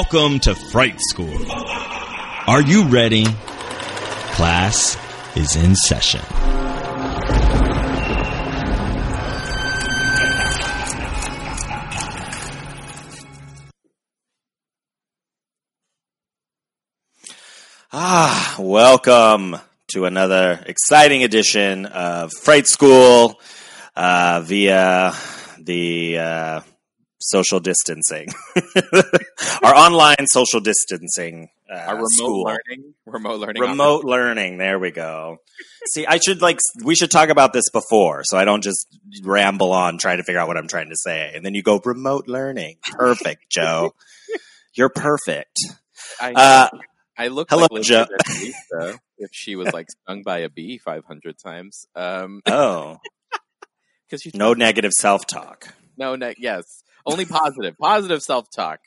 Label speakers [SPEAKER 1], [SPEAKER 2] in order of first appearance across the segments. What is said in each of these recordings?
[SPEAKER 1] Welcome to Fright School. Are you ready? Class is in session.
[SPEAKER 2] Ah, welcome to another exciting edition of Fright School uh, via the uh, social distancing, our online social distancing. Uh,
[SPEAKER 3] Our remote
[SPEAKER 2] school.
[SPEAKER 3] learning, remote learning,
[SPEAKER 2] Remote learning. There we go. See, I should like we should talk about this before, so I don't just ramble on trying to figure out what I'm trying to say, and then you go remote learning. Perfect, Joe. You're perfect.
[SPEAKER 3] I,
[SPEAKER 2] Uh,
[SPEAKER 3] I look
[SPEAKER 2] hello,
[SPEAKER 3] like
[SPEAKER 2] Joe.
[SPEAKER 3] Lisa if she was like stung by a bee 500 times. Um,
[SPEAKER 2] oh,
[SPEAKER 3] because you
[SPEAKER 2] no negative self talk.
[SPEAKER 3] no, ne- yes, only positive, positive self talk.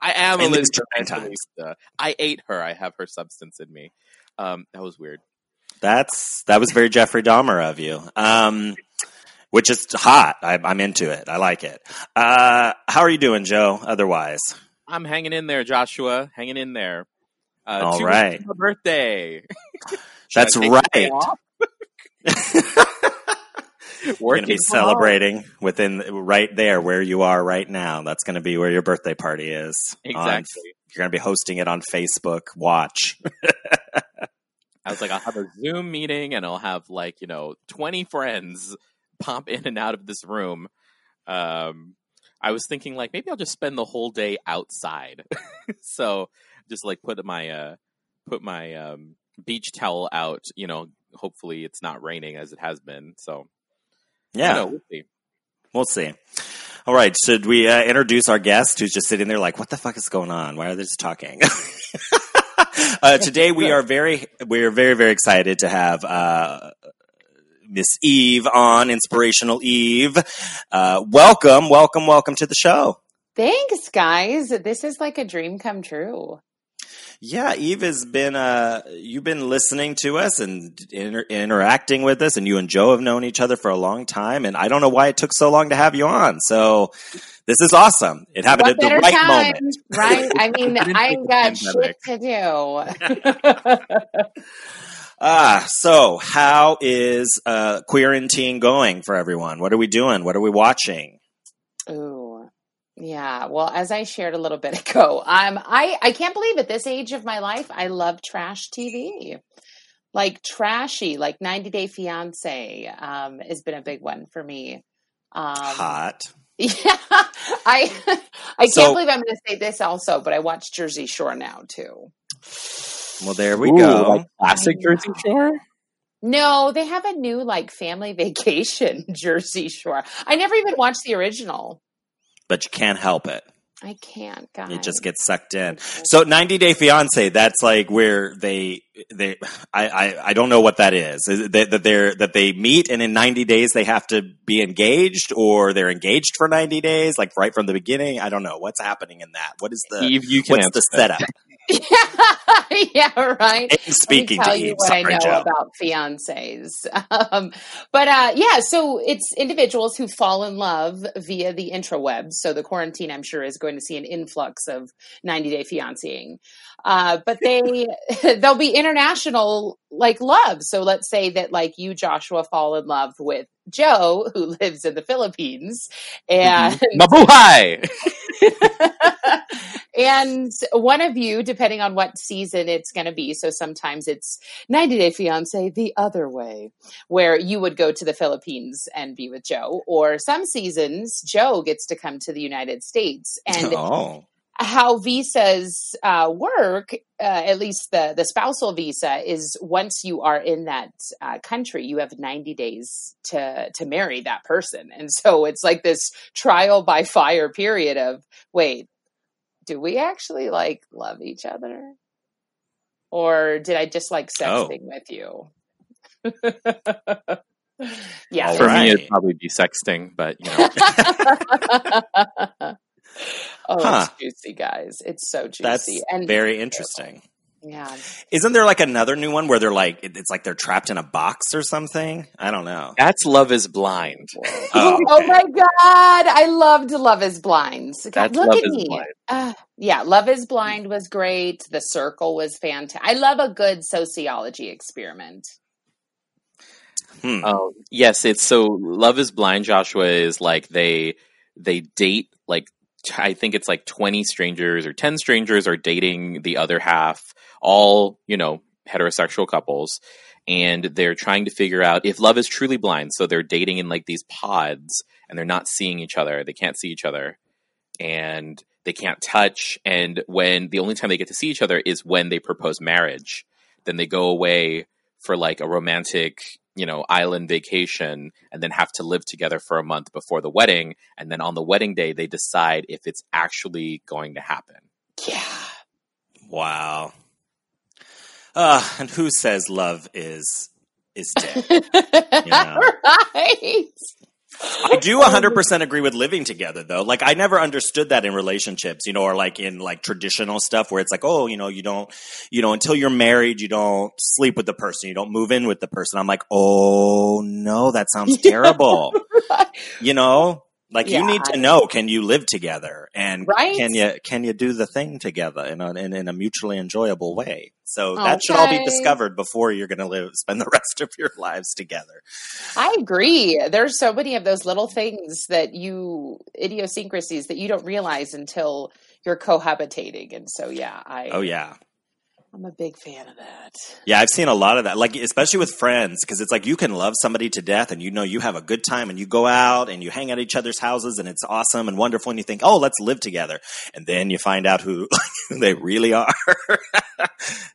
[SPEAKER 3] I am
[SPEAKER 2] In these
[SPEAKER 3] Elizabeth
[SPEAKER 2] trying times.
[SPEAKER 3] Evangelista. I ate her. I have her substance in me. Um, that was weird.
[SPEAKER 2] That's that was very Jeffrey Dahmer of you. Um, which is hot. I, I'm into it. I like it. Uh, how are you doing, Joe? Otherwise,
[SPEAKER 3] I'm hanging in there, Joshua. Hanging in there. Uh,
[SPEAKER 2] All right.
[SPEAKER 3] weeks to my birthday.
[SPEAKER 2] That's
[SPEAKER 3] I take the day
[SPEAKER 2] right. You're going to be
[SPEAKER 3] from home.
[SPEAKER 2] celebrating within right there where you are right now. That's going to be where your birthday party is. On-
[SPEAKER 3] Exactly.
[SPEAKER 2] you're going to be hosting it on Facebook. Watch.
[SPEAKER 3] I was like, I'll have a Zoom meeting and I'll have like, you know, 20 friends pop in and out of this room. Um, I was thinking like maybe I'll just spend the whole day outside. so just like put my, uh, put my, um, beach towel out, you know, hopefully it's not raining as it has been. So
[SPEAKER 2] Yeah,
[SPEAKER 3] know, we'll see.
[SPEAKER 2] we'll see. All right. Should we uh, introduce our guest who's just sitting there like, what the fuck is going on? Why are they just talking? uh, today we are very, we are very, very excited to have, uh, Miss Eve on, Inspirational Eve. Uh, welcome, welcome, welcome to the show.
[SPEAKER 4] Thanks, guys. This is like a dream come true.
[SPEAKER 2] Yeah, Eve has been, uh, you've been listening to us and inter- interacting with us, and you and Joe have known each other for a long time, and I don't know why it took so long to have you on. So this is awesome. It happened
[SPEAKER 4] What
[SPEAKER 2] at the right
[SPEAKER 4] time,
[SPEAKER 2] moment.
[SPEAKER 4] right? I mean, I got shit to do.
[SPEAKER 2] Ah, so how is uh, quarantine going for everyone? What are we doing? What are we watching?
[SPEAKER 4] Ooh. Yeah. Well, as I shared a little bit ago, um, I, I can't believe at this age of my life, I love trash TV. Like trashy, like 90 Day Fiance um, has been a big one for me. Um,
[SPEAKER 2] Hot.
[SPEAKER 4] Yeah, I I can't
[SPEAKER 2] So-
[SPEAKER 4] believe I'm going to say this also, but I watch Jersey Shore now too.
[SPEAKER 2] Well, there we
[SPEAKER 3] Ooh,
[SPEAKER 2] go.
[SPEAKER 3] like classic Jersey Shore?
[SPEAKER 4] No, they have a new like family vacation Jersey Shore. I never even watched the original.
[SPEAKER 2] But you can't help it.
[SPEAKER 4] I can't, guys.
[SPEAKER 2] It just gets sucked in. So 90 Day Fiance, that's like where they they I I, I don't know what that is. Is that, that they're that they meet and in 90 days they have to be engaged or they're engaged for 90 days like right from the beginning? I don't know what's happening in that. What is the
[SPEAKER 3] Eve, you can
[SPEAKER 2] what's
[SPEAKER 3] answer
[SPEAKER 2] the
[SPEAKER 3] that.
[SPEAKER 2] setup?
[SPEAKER 4] yeah, right.
[SPEAKER 2] I'm speaking
[SPEAKER 4] Let
[SPEAKER 2] to
[SPEAKER 4] me tell you
[SPEAKER 2] Eve.
[SPEAKER 4] what
[SPEAKER 2] Sorry,
[SPEAKER 4] I know
[SPEAKER 2] Joe.
[SPEAKER 4] about fiancés. Um, but uh, yeah, so it's individuals who fall in love via the intrawebs. So the quarantine, I'm sure, is going to see an influx of 90 day fianceing. Uh, but they they'll be international like love. So let's say that like you, Joshua, fall in love with Joe, who lives in the Philippines, and
[SPEAKER 3] Mabuhay!
[SPEAKER 4] and one of you, depending on what season it's going to be, so sometimes it's 90 Day Fiance the other way, where you would go to the Philippines and be with Joe, or some seasons Joe gets to come to the United States. And
[SPEAKER 2] oh.
[SPEAKER 4] How visas uh, work, uh, at least the, the spousal visa, is once you are in that uh, country, you have 90 days to, to marry that person. And so it's like this trial by fire period of, wait, do we actually like love each other? Or did I just like
[SPEAKER 2] Oh.
[SPEAKER 4] sexting with you? yeah.
[SPEAKER 3] For me, it'd probably be sexting, but you know,
[SPEAKER 4] oh,
[SPEAKER 2] Huh.
[SPEAKER 4] it's juicy, guys. It's so juicy.
[SPEAKER 2] That's
[SPEAKER 4] and
[SPEAKER 2] very interesting.
[SPEAKER 4] Yeah.
[SPEAKER 2] Isn't there like another new one where they're like it's like they're trapped in a box or something? I don't know.
[SPEAKER 3] That's Love Is Blind.
[SPEAKER 2] Oh,
[SPEAKER 4] Oh, my God. I loved Love is Blind. God,
[SPEAKER 3] That's
[SPEAKER 4] look
[SPEAKER 3] Love
[SPEAKER 4] at
[SPEAKER 3] is
[SPEAKER 4] me.
[SPEAKER 3] Blind.
[SPEAKER 4] Uh, yeah, Love is Blind was great. The Circle was fantastic. I love a good sociology experiment.
[SPEAKER 2] Hmm.
[SPEAKER 3] Um, yes, it's so Love Is Blind. Joshua is like they they date like t- I think it's like twenty strangers or ten strangers are dating the other half, all you know heterosexual couples, and they're trying to figure out if love is truly blind. So they're dating in like these pods, and they're not seeing each other. They can't see each other, and they can't touch. And when the only time they get to see each other is when they propose marriage, then they go away for like a romantic you know island vacation and then have to live together for a month before the wedding and then on the wedding day they decide if it's actually going to happen
[SPEAKER 4] Yeah.
[SPEAKER 2] Wow. Uh, and who says love is is dead? you know.
[SPEAKER 4] right.
[SPEAKER 2] I do 100% agree with living together though. Like I never understood that in relationships, you know, or like in like traditional stuff where it's like, oh, you know, you don't, you know, until you're married, you don't sleep with the person, you don't move in with the person. I'm like, oh no, that sounds terrible. you know, like you need to know, can you live together and
[SPEAKER 4] Right.
[SPEAKER 2] can you, can you do the thing together in a, in, in a mutually enjoyable way? So that should all be discovered before you're going to live, spend the rest of your lives together.
[SPEAKER 4] I agree. There's so many of those little things that you idiosyncrasies that you don't realize until you're cohabitating. And so yeah, I
[SPEAKER 2] Oh yeah.
[SPEAKER 4] I'm a big fan of that.
[SPEAKER 2] Yeah, I've seen a lot of that, like especially with friends, because it's like you can love somebody to death, and you know you have a good time, and you go out and you hang at each other's houses, and it's awesome and wonderful, and you think, oh, let's live together, and then you find out who, who they really are,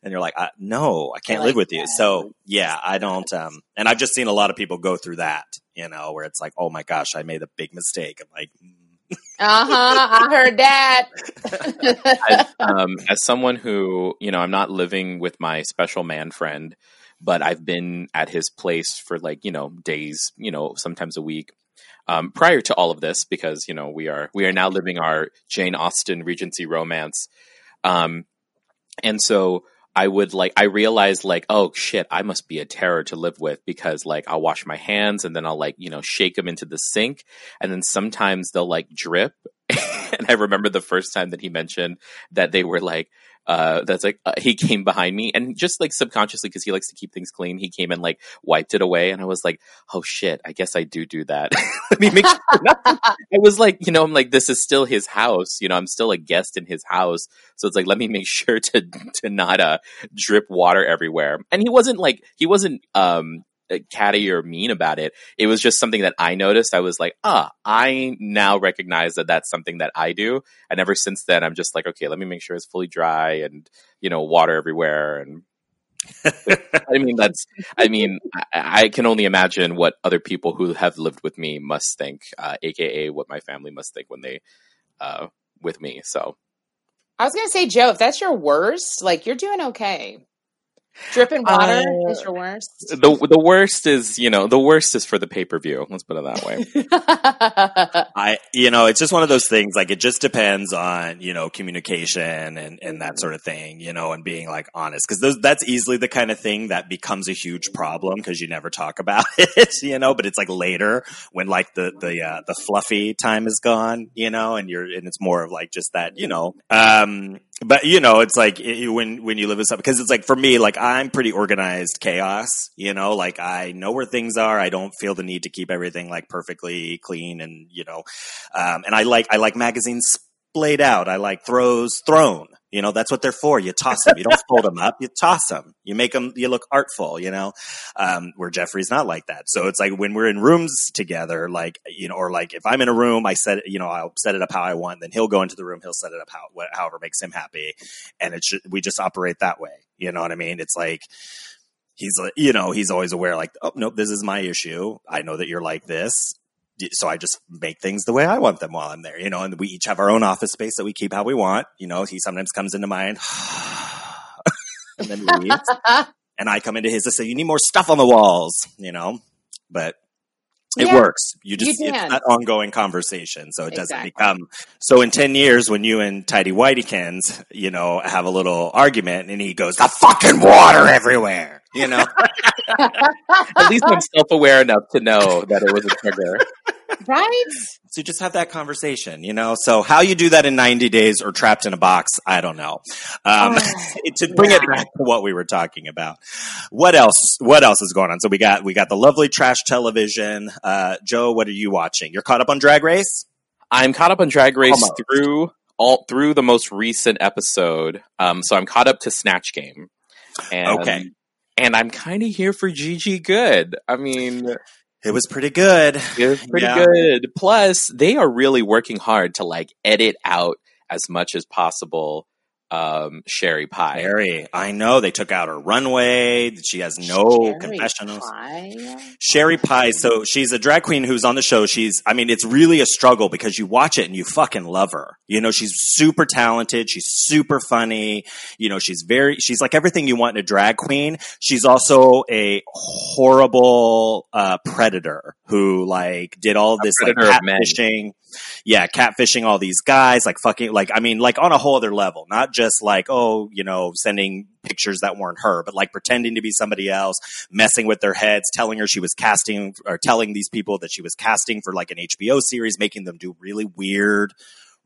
[SPEAKER 2] and you're like, I, no, I can't
[SPEAKER 4] I
[SPEAKER 2] live
[SPEAKER 4] like
[SPEAKER 2] with you. So yeah, I don't, um, and I've just seen a lot of people go through that, you know, where it's like, oh my gosh, I made a big mistake. I'm like, mm.
[SPEAKER 4] Uh-huh. I heard that.
[SPEAKER 3] I, um, as someone who you know i'm not living with my special man friend but i've been at his place for like you know days you know sometimes a week um, prior to all of this because you know we are we are now living our jane austen regency romance um, and so I would like I realized like oh shit I must be a terror to live with because like I'll wash my hands and then I'll like you know shake them into the sink. And then sometimes they'll like drip. And I remember the first time that he mentioned that they were like uh that's like uh, he came behind me. And just like subconsciously because he likes to keep things clean he came and like wiped it away. And I was like oh shit. I guess I do do that. Let me make sure I was like you know I'm like this is still his house. You know I'm still a guest in his house. So it's like let me make sure to to not uh drip water everywhere. And he wasn't like he wasn't um catty or mean about it. It was just something that I noticed. I was like, ah, I now recognize that that's something that I do. And ever since then, I'm just like, okay, let me make sure it's fully dry and you know water everywhere. And I mean, that's I mean, I, I can only imagine what other people who have lived with me must think, uh, aka what my family must think when they uh with me. So
[SPEAKER 4] I was gonna say, Joe, if that's your worst, like you're doing okay. Dripping water
[SPEAKER 3] Uh,
[SPEAKER 4] is your worst.
[SPEAKER 3] the the worst is you know the worst is for the pay per view. Let's put it that way.
[SPEAKER 2] I, you know, it's just one of those things. Like it just depends on you know communication and and that sort of thing. You know, and being like honest because those that's easily the kind of thing that becomes a huge problem because you never talk about it. You know, but it's like later when like the the uh, the fluffy time is gone. You know, and you're and it's more of like just that. You know, um, but you know, it's like it, when when you live with something because it's like for me, like I'm pretty organized chaos. You know, like I know where things are. I don't feel the need to keep everything like perfectly clean and you know, um, and I like I like magazines splayed out. I like throws thrown. You know, that's what they're for. You toss them. You don't fold them up. You toss them. You make them. You look artful. You know, um, where Jeffrey's not like that. So it's like when we're in rooms together, like you know, or like if I'm in a room, I set you know I'll set it up how I want. Then he'll go into the room. He'll set it up how however makes him happy, and it should, we just operate that way. You know what I mean? It's like he's you know he's always aware like oh nope this is my issue. I know that you're like this. So I just make things the way I want them while I'm there, you know, and we each have our own office space that we keep how we want. You know, he sometimes comes into mine and then leaves and I come into his and say, "You need more stuff on the walls," you know. But It
[SPEAKER 4] Yeah,
[SPEAKER 2] works. You just
[SPEAKER 4] you
[SPEAKER 2] it's that ongoing conversation, so it doesn't
[SPEAKER 4] Exactly.
[SPEAKER 2] become. So in ten years, when you and Tidy Whitykins, you know, have a little argument, and he goes, "The fucking water everywhere," you know.
[SPEAKER 3] At least I'm self aware enough to know that it was a trigger.
[SPEAKER 4] right?
[SPEAKER 2] So just have that conversation, you know. So how you do that in ninety days or trapped in a box, I don't know. Um,
[SPEAKER 4] Oh,
[SPEAKER 2] to bring it back to what we were talking about, what else? What else is going on? So we got we got the lovely trash television. Uh, Joe, what are you watching? You're caught up on Drag Race.
[SPEAKER 3] I'm caught up on Drag Race
[SPEAKER 2] Almost.
[SPEAKER 3] through all through the most recent episode. Um, so I'm caught up to Snatch Game. And,
[SPEAKER 2] Okay.
[SPEAKER 3] And I'm kind of here for Gigi Goode. I mean,
[SPEAKER 2] It was pretty good.
[SPEAKER 3] it's pretty
[SPEAKER 2] Yeah.
[SPEAKER 3] good. Plus, they are really working hard to like edit out as much as possible um, Sherry Pie.
[SPEAKER 2] Very. I know they took out her runway. She has no
[SPEAKER 4] Sherry
[SPEAKER 2] confessionals.
[SPEAKER 4] pie?
[SPEAKER 2] Sherry Pie. So she's a drag queen who's on the show. She's, I mean, it's really a struggle because you watch it and you fucking love her. You know, she's super talented. She's super funny. You know, she's very, she's like everything you want in a drag queen. She's also a horrible, uh, predator who like did all this like
[SPEAKER 3] predator of men.
[SPEAKER 2] catfishing. Yeah, catfishing all these guys, like fucking, like, I mean, like on a whole other level, not just like, oh, you know, sending pictures that weren't her, but like pretending to be somebody else, messing with their heads, telling her she was casting or telling these people that she was casting for like an HBO series, making them do really weird,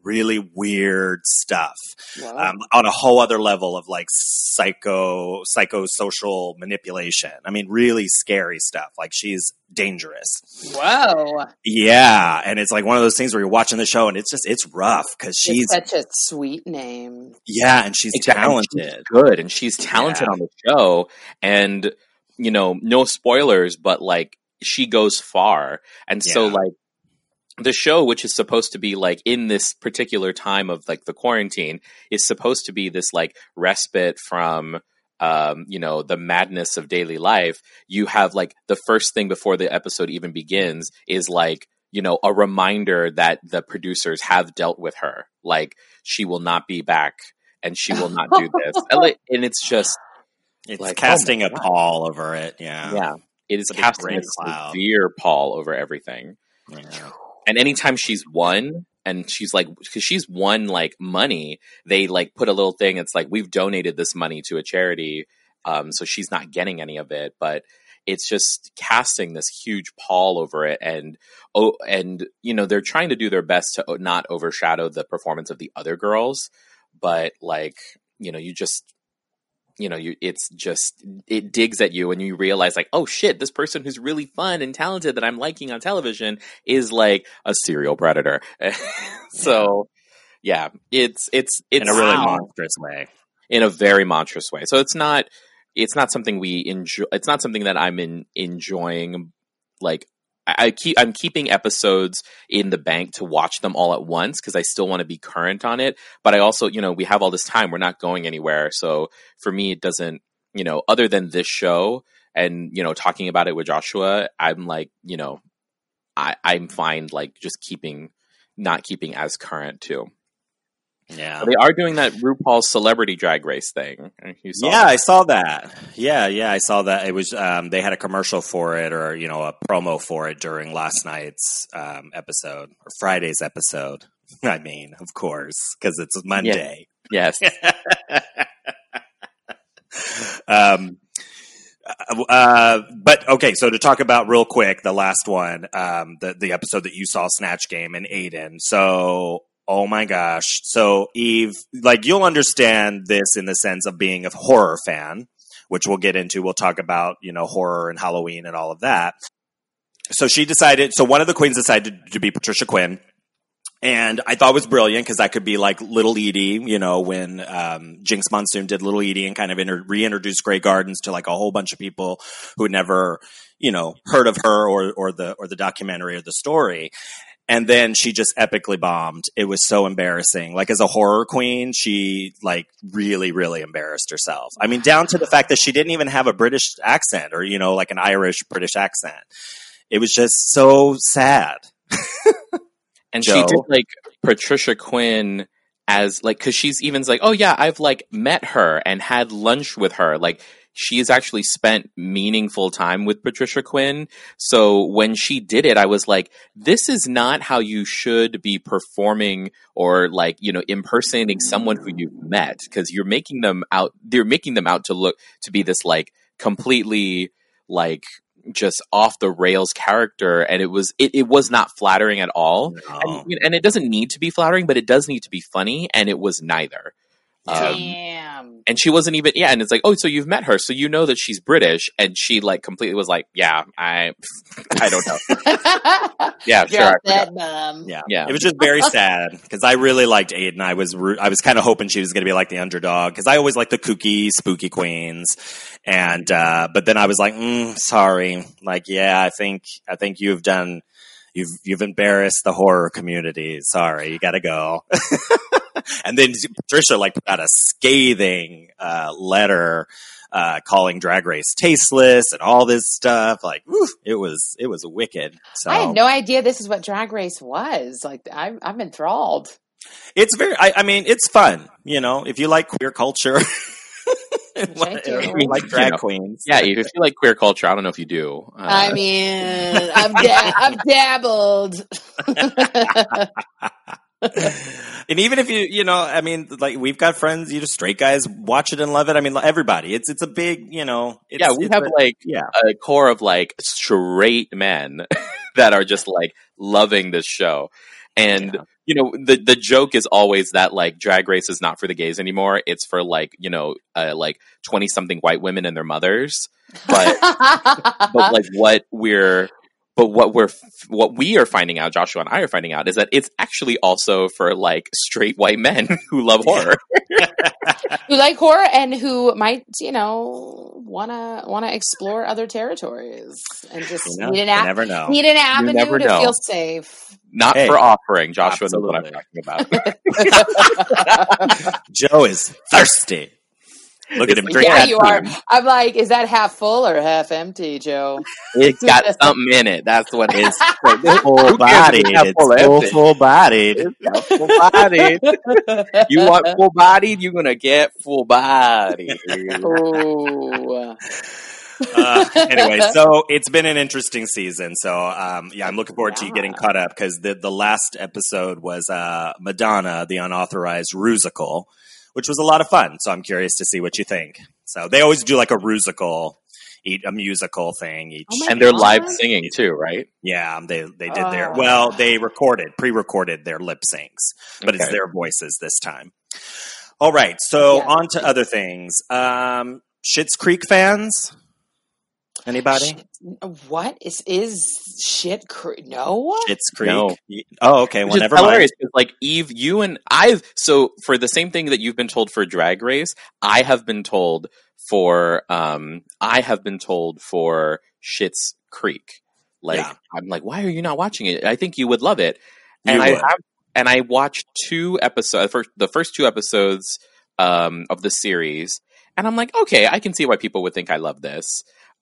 [SPEAKER 2] really weird stuff
[SPEAKER 4] Wow.
[SPEAKER 2] um, on a whole other level of like psycho psychosocial manipulation. I mean, really scary stuff. Like she's dangerous.
[SPEAKER 4] Whoa.
[SPEAKER 2] Yeah, and it's like one of those things where you're watching the show and it's just it's rough because she's
[SPEAKER 4] It's such a sweet name.
[SPEAKER 2] yeah, and she's
[SPEAKER 3] Exactly.
[SPEAKER 2] talented.
[SPEAKER 3] She's good, and she's talented
[SPEAKER 2] Yeah.
[SPEAKER 3] on the show. And you know, no spoilers, but like she goes far, and so like the show, which is supposed to be like in this particular time of like the quarantine, is supposed to be this like respite from. Um, you know, the madness of daily life, you have like the first thing before the episode even begins is like, you know, a reminder that the producers have dealt with her. Like, she will not be back and she will not do this. and, like, and it's just,
[SPEAKER 2] It's
[SPEAKER 3] Like,
[SPEAKER 2] casting
[SPEAKER 3] oh
[SPEAKER 2] a
[SPEAKER 3] God.
[SPEAKER 2] pall over it. Yeah.
[SPEAKER 3] yeah, it is
[SPEAKER 2] It's a
[SPEAKER 3] casting
[SPEAKER 2] gray
[SPEAKER 3] a
[SPEAKER 2] cloud.
[SPEAKER 3] severe pall over everything.
[SPEAKER 2] Yeah.
[SPEAKER 3] And anytime she's won, and she's like, because she's won like money, they like put a little thing. It's like we've donated this money to a charity, um, so she's not getting any of it. But it's just casting this huge pall over it, and oh, and you know they're trying to do their best to not overshadow the performance of the other girls, but like you know you just you know you it's just it digs at you and you realize like oh shit this person who's really fun and talented that i'm liking on television is like a serial predator so yeah it's it's it's
[SPEAKER 2] In a really
[SPEAKER 3] Wow.
[SPEAKER 2] monstrous way.
[SPEAKER 3] in a very monstrous way so it's not it's not something we enjoy it's not something that i'm in enjoying like I keep I'm keeping episodes in the bank to watch them all at once because I still want to be current on it. But I also, you know, we have all this time. We're not going anywhere. So for me, it doesn't, you know, other than this show and, you know, talking about it with Joshua, I'm like, you know, I, I'm fine like just keeping not keeping as current too.
[SPEAKER 2] Yeah.
[SPEAKER 3] They are doing that RuPaul's celebrity drag race thing. You saw
[SPEAKER 2] Yeah,
[SPEAKER 3] that.
[SPEAKER 2] I saw that. Yeah, yeah, I saw that. It was um, they had a commercial for it, or you know, a promo for it during last night's um, episode or Friday's episode. I mean, of course, because it's Monday.
[SPEAKER 3] Yes.
[SPEAKER 2] um, uh, but okay, so to talk about real quick, the last one, um, the the episode that you saw, Snatch Game and Aiden. So, oh my gosh, so Eve, like you'll understand this in the sense of being a horror fan, which we'll get into. We'll talk about you know horror and Halloween and all of that. So she decided. So one of the queens decided to be Patricia Quinn. And I thought it was brilliant because I could be like Little Edie, you know, when um, Jinkx Monsoon did Little Edie and kind of inter- reintroduced Grey Gardens to like a whole bunch of people who had never, you know, heard of her or or the or the documentary or the story. And then she just epically bombed. It was so embarrassing. Like as a horror queen, she like really, really embarrassed herself. I mean, down to the fact that she didn't even have a British accent or you know, like an Irish British accent. It was just so sad.
[SPEAKER 3] And
[SPEAKER 2] Joe.
[SPEAKER 3] she did like Patricia Quinn as like because she's even like, oh yeah, I've like met her and had lunch with her, like. She has actually spent meaningful time with Patricia Quinn. So when she did it, I was like, this is not how you should be performing or like, you know, impersonating someone who you've met because you're making them out, they're making them out to look to be this like completely like just off the rails character and it was it, it was not flattering at all
[SPEAKER 2] No.
[SPEAKER 3] and, and it doesn't need to be flattering but it does need to be funny and it was neither Um,
[SPEAKER 4] Damn.
[SPEAKER 3] And she wasn't even yeah and it's like oh so you've met her so you know that she's british and she like completely was like yeah i i don't know yeah sure I
[SPEAKER 4] Drop
[SPEAKER 3] forgot.
[SPEAKER 4] that bomb.
[SPEAKER 2] Yeah.
[SPEAKER 3] Yeah.
[SPEAKER 2] It was just very sad because I really liked Aiden. I was I was kind of hoping she was going to be like the underdog because I always like the kooky, spooky queens. And uh, but then I was like, mm, sorry, like yeah, I think I think you've done you've you've embarrassed the horror community. Sorry, you got to go. and then Patricia like put out a scathing uh, letter. Uh, calling Drag Race tasteless and all this stuff, like oof, it was it was wicked. So
[SPEAKER 4] I had no idea this is what Drag Race was. Like, I'm, I'm enthralled.
[SPEAKER 2] It's very. I, I mean, it's fun. You know, if you like queer culture, and
[SPEAKER 4] Thank you.
[SPEAKER 2] if you like drag
[SPEAKER 3] You know.
[SPEAKER 2] queens.
[SPEAKER 3] yeah if you like queer culture i don't know if you do uh,
[SPEAKER 4] I mean, I've, da- I've dabbled.
[SPEAKER 2] and even if you, you know, I mean, like we've got friends, you just straight guys watch it and love it. I mean, everybody. It's it's a big, you know. It's,
[SPEAKER 3] yeah we have
[SPEAKER 2] a-
[SPEAKER 3] like
[SPEAKER 2] yeah.
[SPEAKER 3] a core of like straight men that are just like loving this show and
[SPEAKER 2] Yeah.
[SPEAKER 3] you know the the joke is always that like drag race is not for the gays anymore it's for like you know uh, like 20 something white women and their mothers but but like what we're but what we're what we are finding out joshua and i are finding out is that it's actually also for like straight white men who love horror
[SPEAKER 4] who like horror and who might, you know, wanna wanna explore other territories and just
[SPEAKER 2] You, know,
[SPEAKER 4] need an
[SPEAKER 2] you
[SPEAKER 4] app,
[SPEAKER 2] never know.
[SPEAKER 4] need an avenue
[SPEAKER 3] never
[SPEAKER 4] to
[SPEAKER 3] know.
[SPEAKER 4] feel safe.
[SPEAKER 3] not
[SPEAKER 2] Hey.
[SPEAKER 3] for offering joshua knows what i'm talking about
[SPEAKER 2] Joe is thirsty. Look at him
[SPEAKER 3] It's-
[SPEAKER 2] drinking.
[SPEAKER 4] yeah,
[SPEAKER 2] that
[SPEAKER 4] you are. I'm like, is that half full or half empty, Joe?
[SPEAKER 3] it's got something in it that's what it is
[SPEAKER 2] Full bodied.
[SPEAKER 3] Who cares if it's
[SPEAKER 2] It's
[SPEAKER 3] full
[SPEAKER 2] full,
[SPEAKER 3] empty?
[SPEAKER 2] full bodied.
[SPEAKER 3] full bodied. You want full bodied, you're gonna get full bodied.
[SPEAKER 4] Ooh.
[SPEAKER 2] uh, anyway, so it's been an interesting season. So um, yeah, I'm looking forward to you getting caught up because the the last episode was uh, Madonna, the unauthorized rusical, which was a lot of fun. So I'm curious to see what you think. So they always do like a rusical, eat a musical thing each.
[SPEAKER 4] Oh
[SPEAKER 3] And they're live singing too, right?
[SPEAKER 2] yeah, they they did their
[SPEAKER 4] Oh.
[SPEAKER 2] well. They recorded, pre-recorded their lip syncs, but it's their voices this time. All right, so
[SPEAKER 4] Yeah.
[SPEAKER 2] on to other things. Um, Schitt's Creek fans. Anybody?
[SPEAKER 4] Shit. What is is shit? Cre- no.
[SPEAKER 2] Schitt's Creek.
[SPEAKER 3] No.
[SPEAKER 2] Oh, okay. Well,
[SPEAKER 3] Which is
[SPEAKER 2] never mind.
[SPEAKER 3] hilarious 'cause, like Eve, you and I've so for the same thing that you've been told for Drag Race, I have been told for um I have been told for Schitt's Creek. Like
[SPEAKER 2] Yeah.
[SPEAKER 3] I'm like, why are you not watching it? I think you would love it.
[SPEAKER 2] You
[SPEAKER 3] and I
[SPEAKER 2] would.
[SPEAKER 3] have, and I watched two episodes, first, the first two episodes um, of the series, and I'm like, okay, I can see why people would think I love this.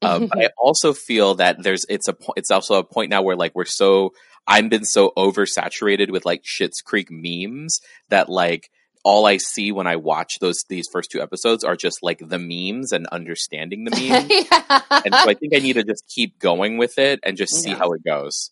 [SPEAKER 3] Uh, but I also feel that there's it's a it's also a point now where like we're so I've been so oversaturated with like Schitt's Creek memes that like all I see when I watch those these first two episodes are just like the memes and understanding the memes. and so I think I need to just keep going with it and just see
[SPEAKER 4] Yeah.
[SPEAKER 3] how it goes.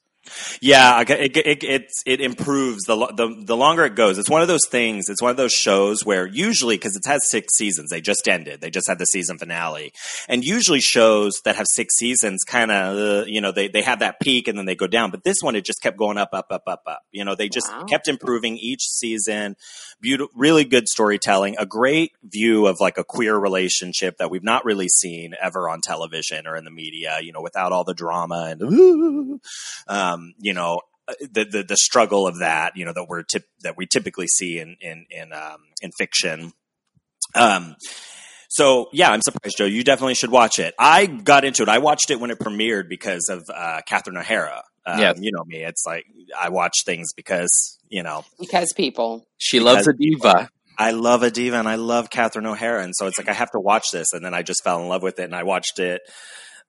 [SPEAKER 2] Yeah, it, it, it's it improves the, the the longer it goes. It's one of those things. It's one of those shows where usually because it has six seasons, they just ended. They just had the season finale, and usually shows that have six seasons kind of uh, you know they they have that peak and then they go down. But this one it just kept going up, up, up, up, up. You know they just
[SPEAKER 4] Wow.
[SPEAKER 2] kept improving each season. Beautiful, really good storytelling, a great view of like a queer relationship that we've not really seen ever on television or in the media. You know, without all the drama and. Ooh, um, you know, uh, the, the the struggle of that, you know, that we're tip, that we typically see in in in um, in fiction. Um, so yeah, I'm surprised, Joe. You definitely should watch it. I got into it. I watched it when it premiered because of uh, Catherine O'Hara. Um,
[SPEAKER 3] Yes.
[SPEAKER 2] you know me. It's like I watch things because you know
[SPEAKER 4] because people.
[SPEAKER 3] She loves a diva.
[SPEAKER 2] I love a diva and I love Catherine O'Hara, and so it's like I have to watch this. And then I just fell in love with it, and I watched it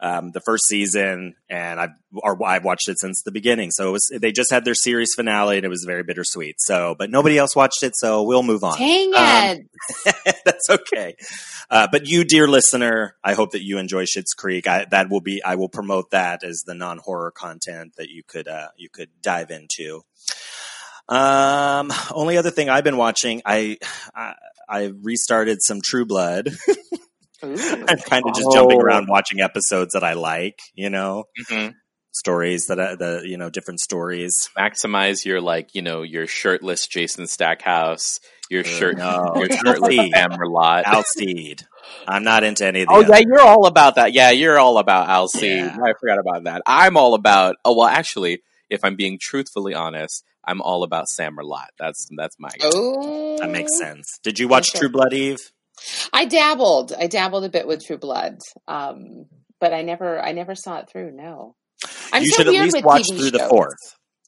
[SPEAKER 2] um, the first season, and I've or I've watched it since the beginning. So it was they just had their series finale, and it was very bittersweet. So, but nobody else watched it, so we'll move on.
[SPEAKER 4] Dang
[SPEAKER 2] Um,
[SPEAKER 4] it!
[SPEAKER 2] That's okay. Uh, but you, dear listener, I hope that you enjoy Schitt's Creek. I, that will be I will promote that as the non horror content that you could uh, you could dive into. Um, only other thing I've been watching, I I, I restarted some True Blood.
[SPEAKER 4] Ooh.
[SPEAKER 2] I'm kind of just jumping
[SPEAKER 3] Oh.
[SPEAKER 2] around watching episodes that I like, you know,
[SPEAKER 3] Mhm.
[SPEAKER 2] stories that I, the you know different stories.
[SPEAKER 3] Maximize your like, you know, your shirtless Jason Stackhouse, your shirt,
[SPEAKER 2] no,
[SPEAKER 3] your shirtless
[SPEAKER 2] Alcide.
[SPEAKER 3] Sam
[SPEAKER 2] Alcide. I'm not into any of the.
[SPEAKER 3] Oh
[SPEAKER 2] other-
[SPEAKER 3] yeah, you're all about that. Yeah, you're all about Alcide.
[SPEAKER 2] Yeah.
[SPEAKER 3] I forgot about that. I'm all about. Oh well, actually, if I'm being truthfully honest, I'm all about Sam Merlotte. That's that's my.
[SPEAKER 4] Oh,
[SPEAKER 2] that makes sense. Did you watch
[SPEAKER 4] Okay.
[SPEAKER 2] True Blood, Eve?
[SPEAKER 4] I dabbled. I dabbled a bit with True Blood, um, but I never, I never saw it through. No, I'm
[SPEAKER 2] you
[SPEAKER 4] so
[SPEAKER 2] should at least watch
[SPEAKER 4] TV
[SPEAKER 2] through the
[SPEAKER 4] shows.
[SPEAKER 2] fourth.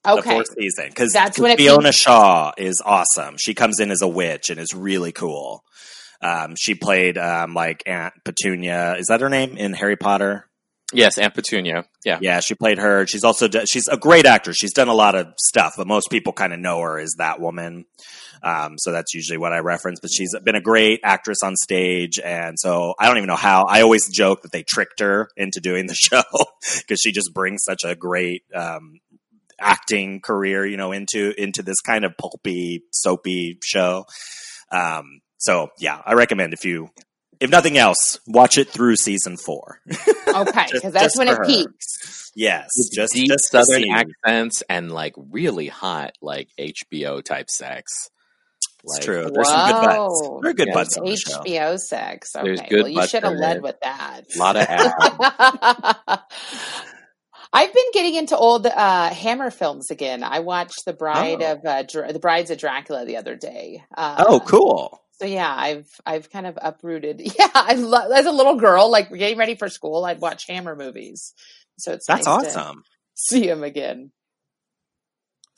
[SPEAKER 2] the
[SPEAKER 4] Okay,
[SPEAKER 2] fourth season because
[SPEAKER 4] That's when it
[SPEAKER 2] Fiona
[SPEAKER 4] peaks.
[SPEAKER 2] Shaw is awesome. She comes in as a witch and is really cool. Um, she played um, like Aunt Petunia. Is that her name in Harry Potter?
[SPEAKER 3] Yes, Aunt Petunia. Yeah.
[SPEAKER 2] Yeah, she played her. She's also she's a great actress. She's done a lot of stuff, but most people kind of know her as that woman. Um, so that's usually what I reference. But she's been a great actress on stage, and so I don't even know how. I always joke that they tricked her into doing the show because she just brings such a great um, acting career, you know, into into this kind of pulpy, soapy show. Um, so yeah, I recommend if you, if nothing else, watch it through season four.
[SPEAKER 4] okay, because that's when it
[SPEAKER 2] her.
[SPEAKER 4] peaks.
[SPEAKER 2] yes,
[SPEAKER 3] With
[SPEAKER 2] just
[SPEAKER 3] deep
[SPEAKER 2] just
[SPEAKER 3] Southern accents and like really hot like HBO type sex.
[SPEAKER 2] It's
[SPEAKER 3] Like,
[SPEAKER 2] true. There's some good butts.
[SPEAKER 4] Whoa.
[SPEAKER 2] There are good
[SPEAKER 3] Yeah,
[SPEAKER 2] butts on the show.
[SPEAKER 4] HBO sex. Okay,
[SPEAKER 3] There's good
[SPEAKER 4] well, you should have led
[SPEAKER 3] it.
[SPEAKER 4] with that.
[SPEAKER 3] A lot of ass.
[SPEAKER 4] I've been getting into old uh, Hammer films again. I watched the Bride
[SPEAKER 2] Oh.
[SPEAKER 4] of uh, Dra- the Brides of Dracula the other day. Uh,
[SPEAKER 2] Oh, cool.
[SPEAKER 4] So yeah, I've I've kind of uprooted. Yeah, I as a little girl, like getting ready for school, I'd watch Hammer movies. So it's
[SPEAKER 2] That's
[SPEAKER 4] nice
[SPEAKER 2] awesome.
[SPEAKER 4] see him again.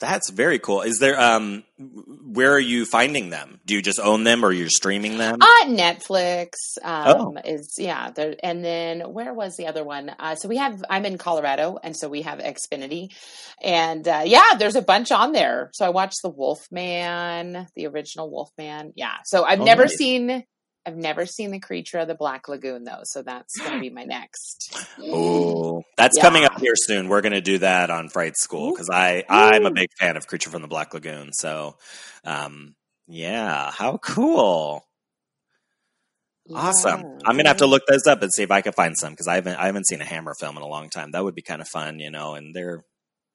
[SPEAKER 2] That's very cool. Is there um where are you finding them? Do you just own them or you're streaming them?
[SPEAKER 4] Uh, Netflix
[SPEAKER 2] Oh.
[SPEAKER 4] um, is yeah, and then where was the other one? Uh, so we have I'm in Colorado, and so we have Xfinity, and uh, yeah, there's a bunch on there. So I watched the Wolfman, the original Wolfman. Yeah, so I've
[SPEAKER 2] Oh,
[SPEAKER 4] never
[SPEAKER 2] nice.
[SPEAKER 4] seen I've never seen the Creature of the Black Lagoon though, so that's going to be my next.
[SPEAKER 2] Oh, that's
[SPEAKER 4] Yeah.
[SPEAKER 2] coming up here soon. We're going to do that on Fright School because I I'm a big fan of Creature from the Black Lagoon. So, um, yeah, how cool! Awesome.
[SPEAKER 4] Yeah.
[SPEAKER 2] I'm gonna have to look those up and see if I can find some because I haven't I haven't seen a Hammer film in a long time. That would be kind of fun, you know. And they're